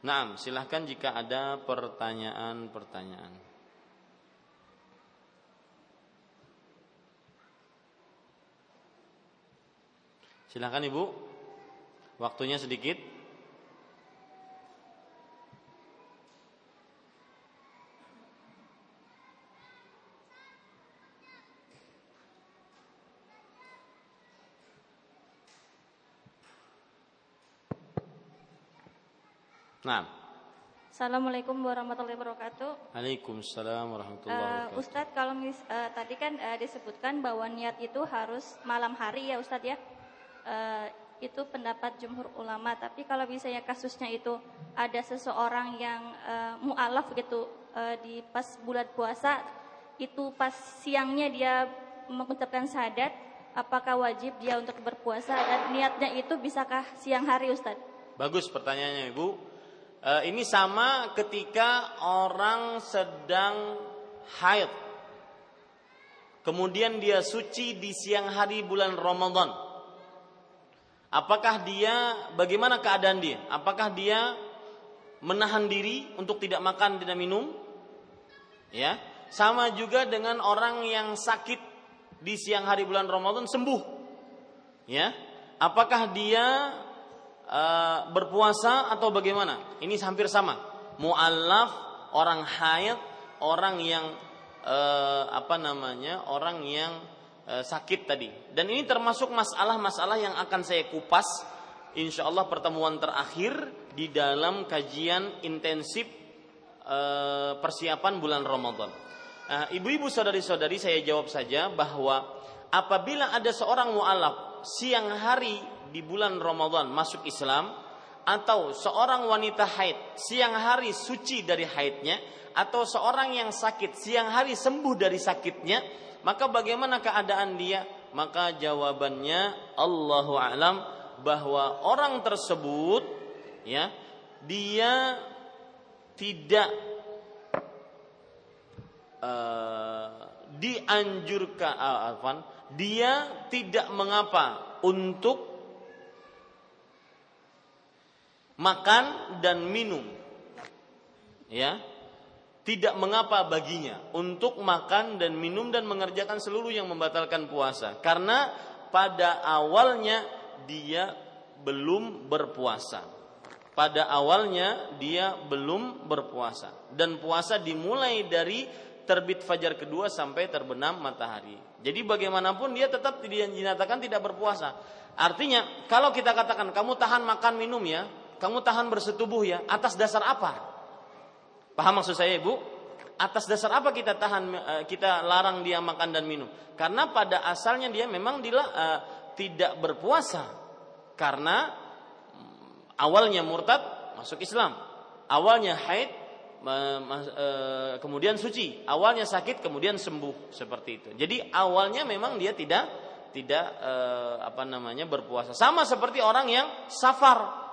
Nah, silahkan jika ada pertanyaan-pertanyaan. Silahkan Ibu. Waktunya sedikit. Nah. Assalamualaikum warahmatullahi wabarakatuh. Waalaikumsalam warahmatullahi eh, wabarakatuh. Uh, Ustadz, kalau mis, uh, tadi kan uh, disebutkan bahwa niat itu harus malam hari ya Ustadz ya uh, itu pendapat jumhur ulama. Tapi kalau misalnya kasusnya itu ada seseorang yang uh, mualaf gitu uh, di pas bulan puasa itu pas siangnya dia mengucapkan sadat, apakah wajib dia untuk berpuasa dan niatnya itu bisakah siang hari Ustadz? Bagus pertanyaannya Ibu. Uh, ini sama ketika orang sedang haid. Kemudian dia suci di siang hari bulan Ramadan Apakah dia bagaimana keadaan dia? Apakah dia menahan diri untuk tidak makan tidak minum? Ya, sama juga dengan orang yang sakit di siang hari bulan Ramadan sembuh. Ya, apakah dia uh, berpuasa atau bagaimana? Ini hampir sama. Mu'allaf, orang haid, orang yang uh, apa namanya? Orang yang uh, sakit tadi. Dan ini termasuk masalah-masalah yang akan saya kupas insya Allah pertemuan terakhir di dalam kajian intensif uh, persiapan bulan Ramadan. Nah, ibu-ibu saudari-saudari saya jawab saja bahwa apabila ada seorang mualaf siang hari di bulan Ramadan masuk Islam atau seorang wanita haid siang hari suci dari haidnya atau seorang yang sakit siang hari sembuh dari sakitnya maka bagaimana keadaan dia? Maka jawabannya Allahu alam bahwa orang tersebut ya dia tidak uh, dianjurkan uh, dia tidak mengapa untuk makan dan minum. Ya. Tidak mengapa baginya untuk makan dan minum dan mengerjakan seluruh yang membatalkan puasa. Karena pada awalnya dia belum berpuasa. Pada awalnya dia belum berpuasa. Dan puasa dimulai dari terbit fajar kedua sampai terbenam matahari. Jadi bagaimanapun dia tetap dinyatakan tidak berpuasa. Artinya kalau kita katakan kamu tahan makan minum ya, kamu tahan bersetubuh ya, atas dasar apa? Paham maksud saya Ibu? Atas dasar apa kita tahan eh, kita larang dia makan dan minum? Karena pada asalnya dia memang dila, uh, tidak berpuasa. Karena awalnya murtad masuk Islam, awalnya haid e, kemudian suci, awalnya sakit kemudian sembuh seperti itu. Jadi awalnya memang dia tidak tidak apa namanya berpuasa. Sama seperti orang yang safar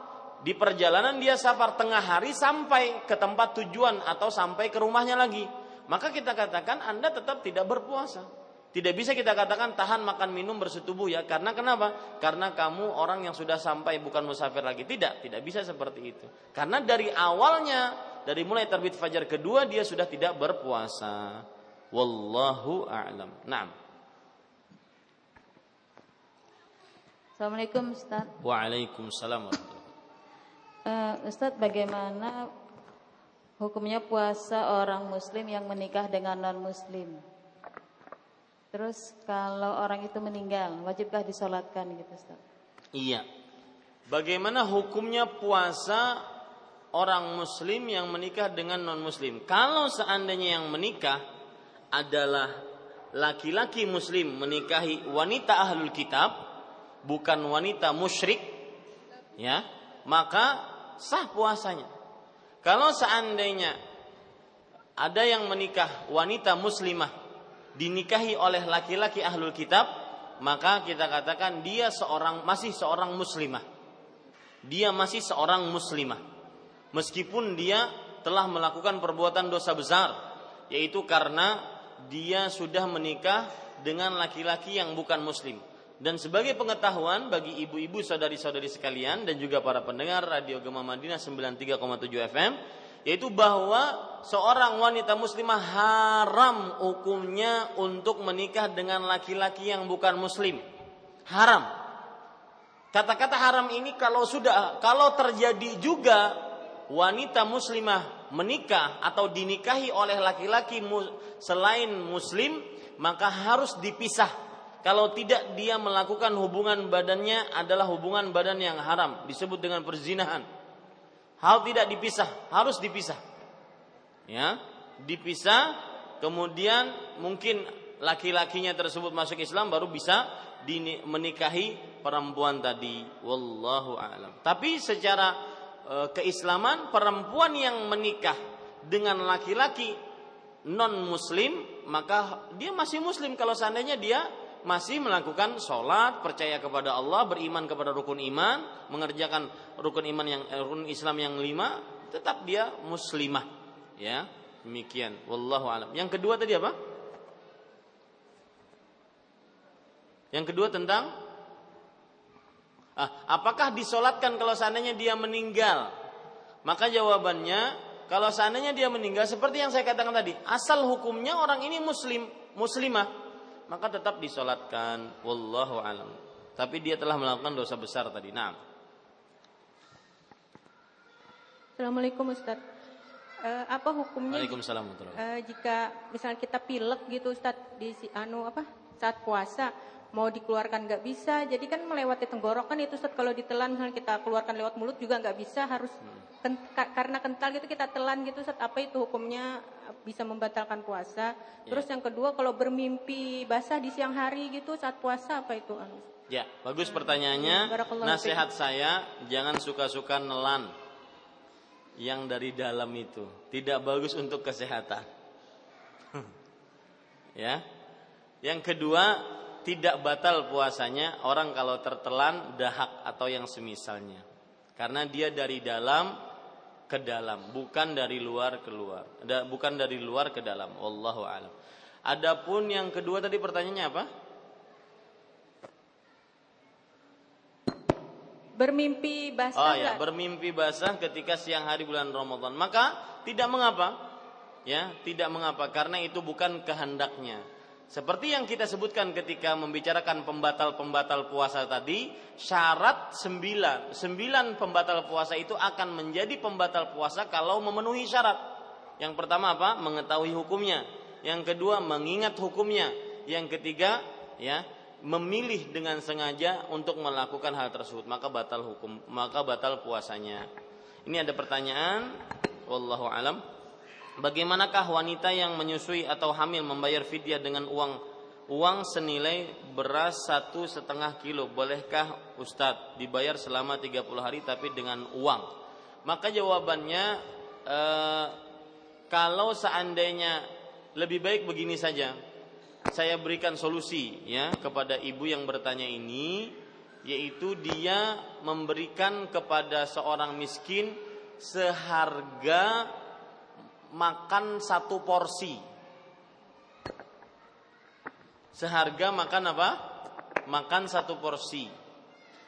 di perjalanan dia safar tengah hari sampai ke tempat tujuan atau sampai ke rumahnya lagi. Maka kita katakan Anda tetap tidak berpuasa. Tidak bisa kita katakan tahan makan minum bersetubuh ya. Karena kenapa? Karena kamu orang yang sudah sampai bukan musafir lagi. Tidak, tidak bisa seperti itu. Karena dari awalnya, dari mulai terbit fajar kedua dia sudah tidak berpuasa. Wallahu a'lam. Naam. Assalamualaikum Ustaz. Waalaikumsalam uh, Ustaz bagaimana hukumnya puasa orang muslim yang menikah dengan non muslim? Terus kalau orang itu meninggal, wajibkah disolatkan gitu Ustaz? Iya. Bagaimana hukumnya puasa orang muslim yang menikah dengan non muslim? Kalau seandainya yang menikah adalah laki-laki muslim menikahi wanita ahlul kitab, bukan wanita musyrik, ya, maka sah puasanya. Kalau seandainya ada yang menikah wanita muslimah dinikahi oleh laki-laki ahlul kitab, maka kita katakan dia seorang masih seorang muslimah. Dia masih seorang muslimah. Meskipun dia telah melakukan perbuatan dosa besar, yaitu karena dia sudah menikah dengan laki-laki yang bukan muslim. Dan sebagai pengetahuan bagi ibu-ibu saudari-saudari sekalian dan juga para pendengar Radio Gema Madinah 93,7 FM, yaitu bahwa seorang wanita muslimah haram hukumnya untuk menikah dengan laki-laki yang bukan muslim. Haram. Kata-kata haram ini kalau sudah kalau terjadi juga wanita muslimah menikah atau dinikahi oleh laki-laki selain muslim maka harus dipisah. Kalau tidak dia melakukan hubungan badannya adalah hubungan badan yang haram disebut dengan perzinahan hal tidak dipisah, harus dipisah. Ya, dipisah kemudian mungkin laki-lakinya tersebut masuk Islam baru bisa menikahi perempuan tadi. Wallahu a'lam. Tapi secara e, keislaman perempuan yang menikah dengan laki-laki non muslim maka dia masih muslim kalau seandainya dia masih melakukan sholat, percaya kepada Allah, beriman kepada rukun iman, mengerjakan rukun iman yang eh, rukun Islam yang lima, tetap dia muslimah. Ya, demikian. Wallahu alam. Yang kedua tadi apa? Yang kedua tentang ah, apakah disolatkan kalau seandainya dia meninggal? Maka jawabannya kalau seandainya dia meninggal seperti yang saya katakan tadi, asal hukumnya orang ini muslim, muslimah maka tetap disolatkan. Wallahu alam. Tapi dia telah melakukan dosa besar tadi. Nah Assalamualaikum Ustaz. Uh, apa hukumnya? Waalaikumsalam uh, jika misalnya kita pilek gitu Ustaz di si anu apa saat puasa mau dikeluarkan nggak bisa jadi kan melewati tenggorokan itu Ustaz. Kalau ditelan misalnya kita keluarkan lewat mulut juga nggak bisa harus hmm. ken, karena kental gitu kita telan gitu Ustaz. Apa itu hukumnya bisa membatalkan puasa ya. terus yang kedua kalau bermimpi basah di siang hari gitu saat puasa apa itu anu Ya, bagus pertanyaannya. Nasihat saya jangan suka-suka nelan yang dari dalam itu. Tidak bagus untuk kesehatan. <laughs> ya. Yang kedua, tidak batal puasanya orang kalau tertelan dahak atau yang semisalnya. Karena dia dari dalam ke dalam, bukan dari luar ke luar. Bukan dari luar ke dalam. Wallahu a'lam. Adapun yang kedua tadi pertanyaannya apa? Bermimpi basah. Oh ya, bermimpi basah ketika siang hari bulan Ramadan. Maka tidak mengapa. Ya, tidak mengapa karena itu bukan kehendaknya. Seperti yang kita sebutkan ketika membicarakan pembatal-pembatal puasa tadi, syarat sembilan, sembilan pembatal puasa itu akan menjadi pembatal puasa kalau memenuhi syarat. Yang pertama apa? Mengetahui hukumnya. Yang kedua, mengingat hukumnya. Yang ketiga, ya, memilih dengan sengaja untuk melakukan hal tersebut maka batal hukum maka batal puasanya ini ada pertanyaan wallahu alam bagaimanakah wanita yang menyusui atau hamil membayar fidyah dengan uang? Uang senilai beras satu setengah kilo. Bolehkah Ustadz dibayar selama 30 hari tapi dengan uang? Maka jawabannya eh, kalau seandainya lebih baik begini saja. Saya berikan solusi ya kepada ibu yang bertanya ini yaitu dia memberikan kepada seorang miskin seharga makan satu porsi. Seharga makan apa? Makan satu porsi.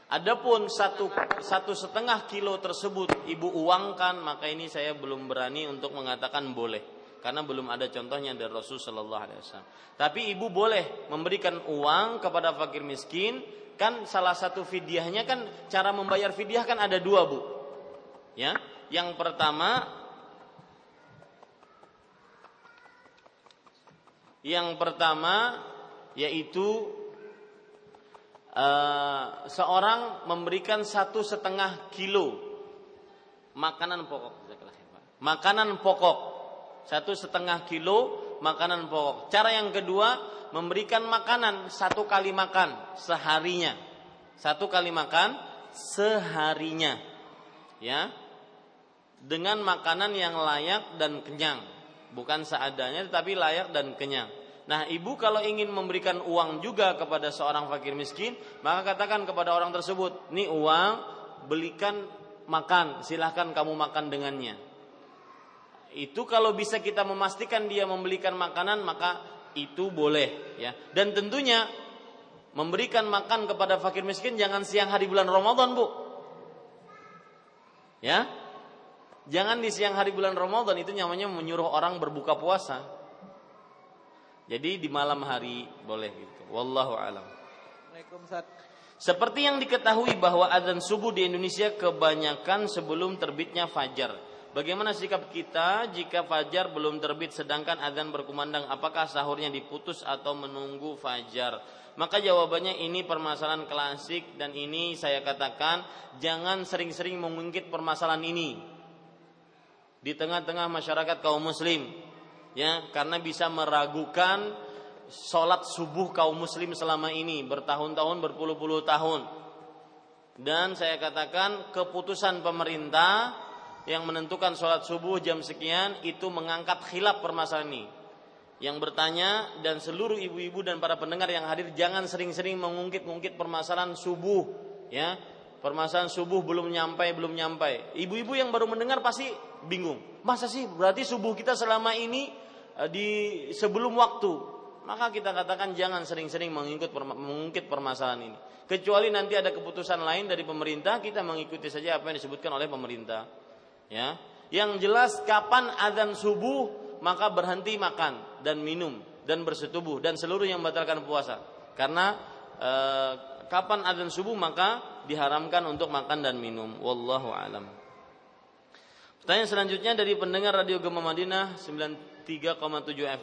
Adapun satu satu setengah kilo tersebut ibu uangkan maka ini saya belum berani untuk mengatakan boleh karena belum ada contohnya dari Rasul Shallallahu Alaihi Wasallam. Tapi ibu boleh memberikan uang kepada fakir miskin. Kan salah satu fidyahnya kan cara membayar fidyah kan ada dua bu. Ya, yang pertama yang pertama yaitu uh, seorang memberikan satu setengah kilo makanan pokok. Makanan pokok. Satu setengah kilo makanan pokok. Cara yang kedua memberikan makanan satu kali makan seharinya, satu kali makan seharinya, ya, dengan makanan yang layak dan kenyang, bukan seadanya tetapi layak dan kenyang. Nah, ibu kalau ingin memberikan uang juga kepada seorang fakir miskin, maka katakan kepada orang tersebut, "Ini uang, belikan makan, silahkan kamu makan dengannya." itu kalau bisa kita memastikan dia membelikan makanan maka itu boleh ya dan tentunya memberikan makan kepada fakir miskin jangan siang hari bulan Ramadan bu ya jangan di siang hari bulan Ramadan itu namanya menyuruh orang berbuka puasa. Jadi di malam hari boleh gitu. Wallahu alam. Seperti yang diketahui bahwa adzan subuh di Indonesia kebanyakan sebelum terbitnya fajar. Bagaimana sikap kita jika fajar belum terbit sedangkan adzan berkumandang? Apakah sahurnya diputus atau menunggu fajar? Maka jawabannya ini permasalahan klasik dan ini saya katakan jangan sering-sering mengungkit permasalahan ini di tengah-tengah masyarakat kaum muslim ya karena bisa meragukan sholat subuh kaum muslim selama ini bertahun-tahun berpuluh-puluh tahun dan saya katakan keputusan pemerintah yang menentukan sholat subuh jam sekian itu mengangkat khilaf permasalahan ini. Yang bertanya dan seluruh ibu-ibu dan para pendengar yang hadir jangan sering-sering mengungkit-ungkit permasalahan subuh, ya. Permasalahan subuh belum nyampe, belum nyampe. Ibu-ibu yang baru mendengar pasti bingung. Masa sih berarti subuh kita selama ini eh, di sebelum waktu? Maka kita katakan jangan sering-sering mengikut mengungkit permasalahan ini. Kecuali nanti ada keputusan lain dari pemerintah, kita mengikuti saja apa yang disebutkan oleh pemerintah ya yang jelas kapan azan subuh maka berhenti makan dan minum dan bersetubuh dan seluruh yang membatalkan puasa karena e, kapan azan subuh maka diharamkan untuk makan dan minum wallahu alam Pertanyaan selanjutnya dari pendengar Radio Gema Madinah 93,7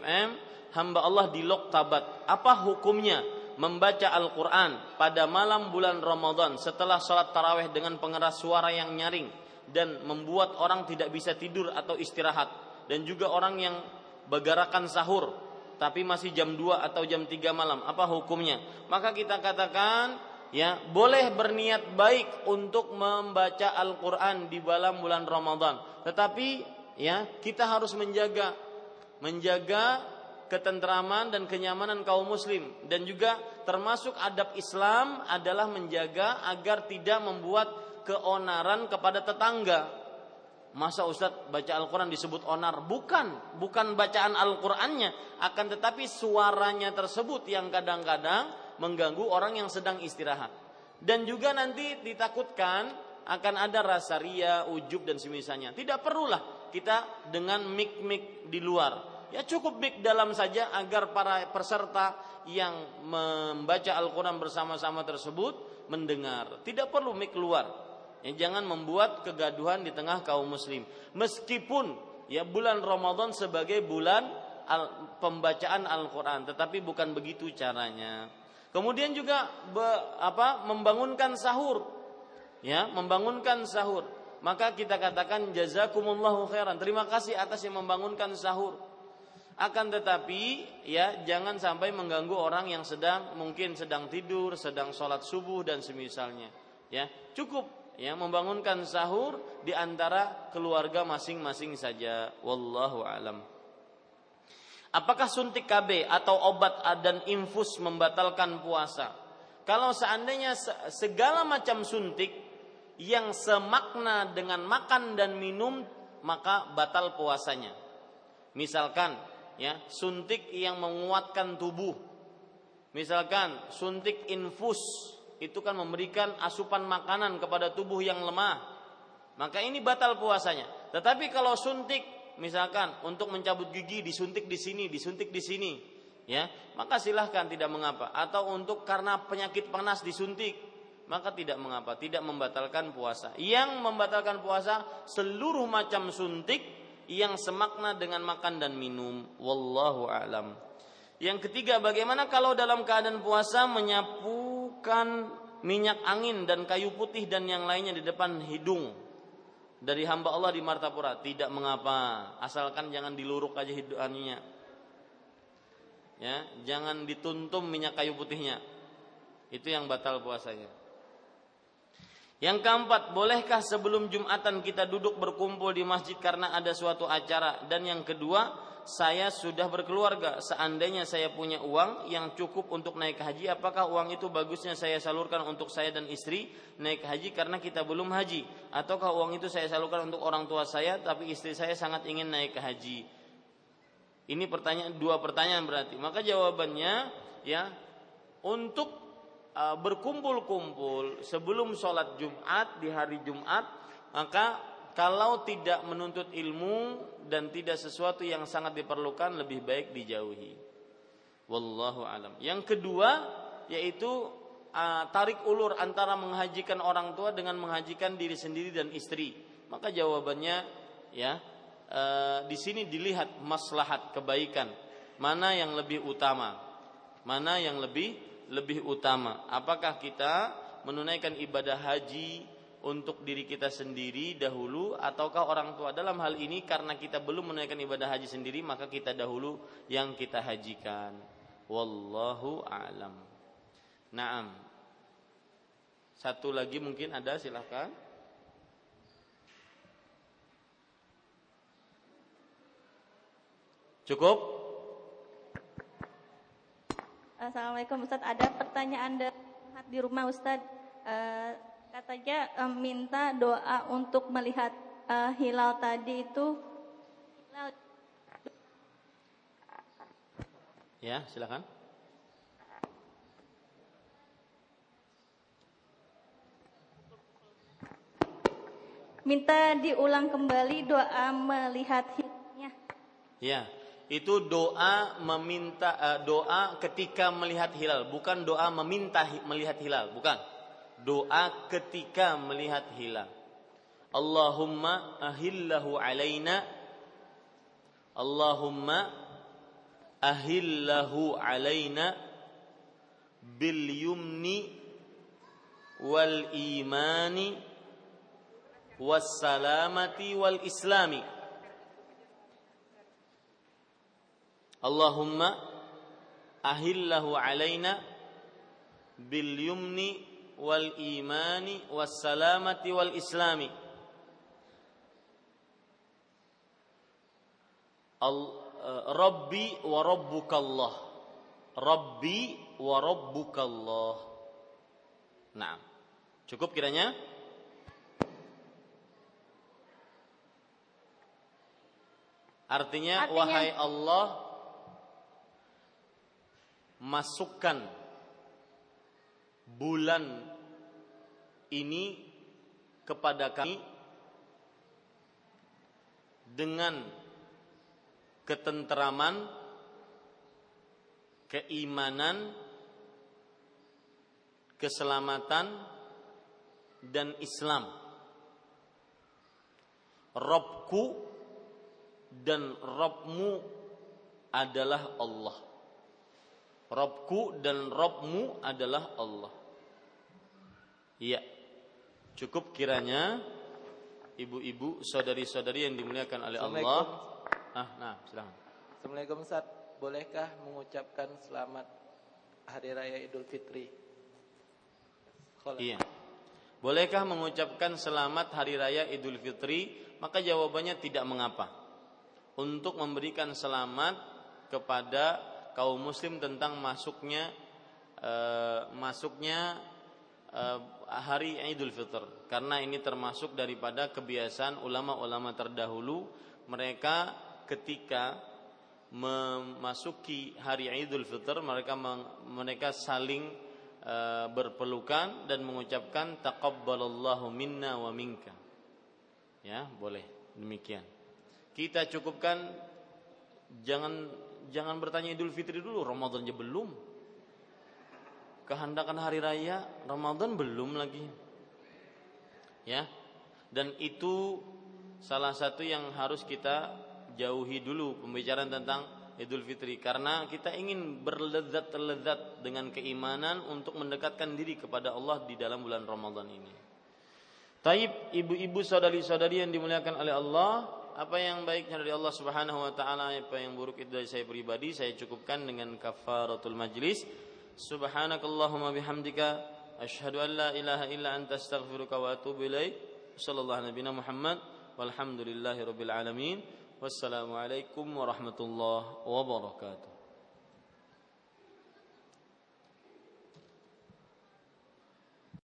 FM, hamba Allah di Loktabat. Apa hukumnya membaca Al-Quran pada malam bulan Ramadan setelah sholat taraweh dengan pengeras suara yang nyaring dan membuat orang tidak bisa tidur atau istirahat? Dan juga orang yang begarakan sahur tapi masih jam 2 atau jam 3 malam. Apa hukumnya? Maka kita katakan ya boleh berniat baik untuk membaca Al-Qur'an di dalam bulan Ramadan. Tetapi ya kita harus menjaga menjaga ketentraman dan kenyamanan kaum muslim dan juga termasuk adab Islam adalah menjaga agar tidak membuat keonaran kepada tetangga. Masa Ustadz baca Al-Quran disebut onar? Bukan, bukan bacaan Al-Qurannya. Akan tetapi suaranya tersebut yang kadang-kadang mengganggu orang yang sedang istirahat. Dan juga nanti ditakutkan akan ada rasa ria, ujub dan semisalnya. Tidak perlulah kita dengan mik-mik di luar. Ya cukup mik dalam saja agar para peserta yang membaca Al-Quran bersama-sama tersebut mendengar. Tidak perlu mik keluar. Ya, jangan membuat kegaduhan di tengah kaum muslim. Meskipun ya bulan Ramadan sebagai bulan al, pembacaan Al-Quran, tetapi bukan begitu caranya. Kemudian juga be, apa membangunkan sahur. Ya, membangunkan sahur. Maka kita katakan jazakumullahu khairan. Terima kasih atas yang membangunkan sahur. Akan tetapi ya jangan sampai mengganggu orang yang sedang mungkin sedang tidur, sedang sholat subuh dan semisalnya. Ya, cukup ya membangunkan sahur di antara keluarga masing-masing saja. Wallahu alam. Apakah suntik KB atau obat dan infus membatalkan puasa? Kalau seandainya segala macam suntik yang semakna dengan makan dan minum maka batal puasanya. Misalkan ya, suntik yang menguatkan tubuh. Misalkan suntik infus itu kan memberikan asupan makanan kepada tubuh yang lemah. Maka ini batal puasanya. Tetapi kalau suntik misalkan untuk mencabut gigi disuntik di sini, disuntik di sini, ya, maka silahkan tidak mengapa. Atau untuk karena penyakit panas disuntik, maka tidak mengapa, tidak membatalkan puasa. Yang membatalkan puasa seluruh macam suntik yang semakna dengan makan dan minum. Wallahu alam. Yang ketiga, bagaimana kalau dalam keadaan puasa menyapukan minyak angin dan kayu putih dan yang lainnya di depan hidung dari hamba Allah di Martapura tidak mengapa. Asalkan jangan diluruk aja hidupannya ya jangan dituntum minyak kayu putihnya. Itu yang batal puasanya. Yang keempat bolehkah sebelum jumatan kita duduk berkumpul di masjid karena ada suatu acara? Dan yang kedua saya sudah berkeluarga. Seandainya saya punya uang yang cukup untuk naik haji, apakah uang itu bagusnya saya salurkan untuk saya dan istri naik haji karena kita belum haji? Ataukah uang itu saya salurkan untuk orang tua saya, tapi istri saya sangat ingin naik haji? Ini pertanyaan dua pertanyaan berarti. Maka jawabannya ya untuk uh, berkumpul-kumpul sebelum sholat Jumat di hari Jumat maka kalau tidak menuntut ilmu dan tidak sesuatu yang sangat diperlukan lebih baik dijauhi. Wallahu alam. Yang kedua yaitu uh, tarik ulur antara menghajikan orang tua dengan menghajikan diri sendiri dan istri. Maka jawabannya ya uh, di sini dilihat maslahat kebaikan mana yang lebih utama, mana yang lebih lebih utama. Apakah kita menunaikan ibadah haji untuk diri kita sendiri dahulu ataukah orang tua? Dalam hal ini karena kita belum menunaikan ibadah haji sendiri maka kita dahulu yang kita hajikan. Wallahu alam. Naam. Satu lagi mungkin ada silahkan cukup? Assalamualaikum Ustadz. Ada pertanyaan di rumah Ustadz. Uh, katanya um, minta doa untuk melihat uh, hilal tadi itu hilal. Ya, silakan. Minta diulang kembali doa melihat hilalnya. Ya, itu doa meminta uh, doa ketika melihat hilal, bukan doa meminta melihat hilal, bukan doa ketika melihat hilal. Allahumma ahillahu alaina Allahumma ahillahu alaina bil yumni wal imani was salamati wal islami Allahumma ahillahu alaina bil yumni wal imani was salamati wal islami Eh, Rabbi wa rabbukallah. Rabbi wa rabbukallah. Nah, cukup kiranya? Artinya, Artinya wahai Allah masukkan bulan ini kepada kami dengan ketenteraman, keimanan, keselamatan, dan Islam. Robku dan Robmu adalah Allah. Robku dan Robmu adalah Allah. Iya. Cukup kiranya ibu-ibu, saudari-saudari yang dimuliakan oleh Allah Ah, nah, silakan. Assalamualaikum Ustaz. Bolehkah mengucapkan selamat Hari Raya Idul Fitri? Kholak. Iya. Bolehkah mengucapkan selamat Hari Raya Idul Fitri? Maka jawabannya tidak mengapa. Untuk memberikan selamat kepada kaum muslim tentang masuknya uh, masuknya uh, hari Idul Fitr karena ini termasuk daripada kebiasaan ulama-ulama terdahulu mereka ketika memasuki hari Idul Fitr mereka mereka saling uh, berpelukan dan mengucapkan taqabbalallahu minna wa minka. Ya, boleh demikian. Kita cukupkan jangan jangan bertanya Idul Fitri dulu, Ramadan aja belum. Kehandakan hari raya Ramadan belum lagi. Ya. Dan itu salah satu yang harus kita jauhi dulu pembicaraan tentang Idul Fitri karena kita ingin berlezat-lezat dengan keimanan untuk mendekatkan diri kepada Allah di dalam bulan Ramadan ini. Taib ibu-ibu saudari-saudari yang dimuliakan oleh Allah, apa yang baiknya dari Allah Subhanahu wa taala, apa yang buruk itu dari saya pribadi, saya cukupkan dengan kafaratul majlis. Subhanakallahumma bihamdika asyhadu an la ilaha illa anta astaghfiruka wa atubu ilaik. Sallallahu Muhammad walhamdulillahi rabbil alamin. Wassalamualaikum warahmatullahi wabarakatuh.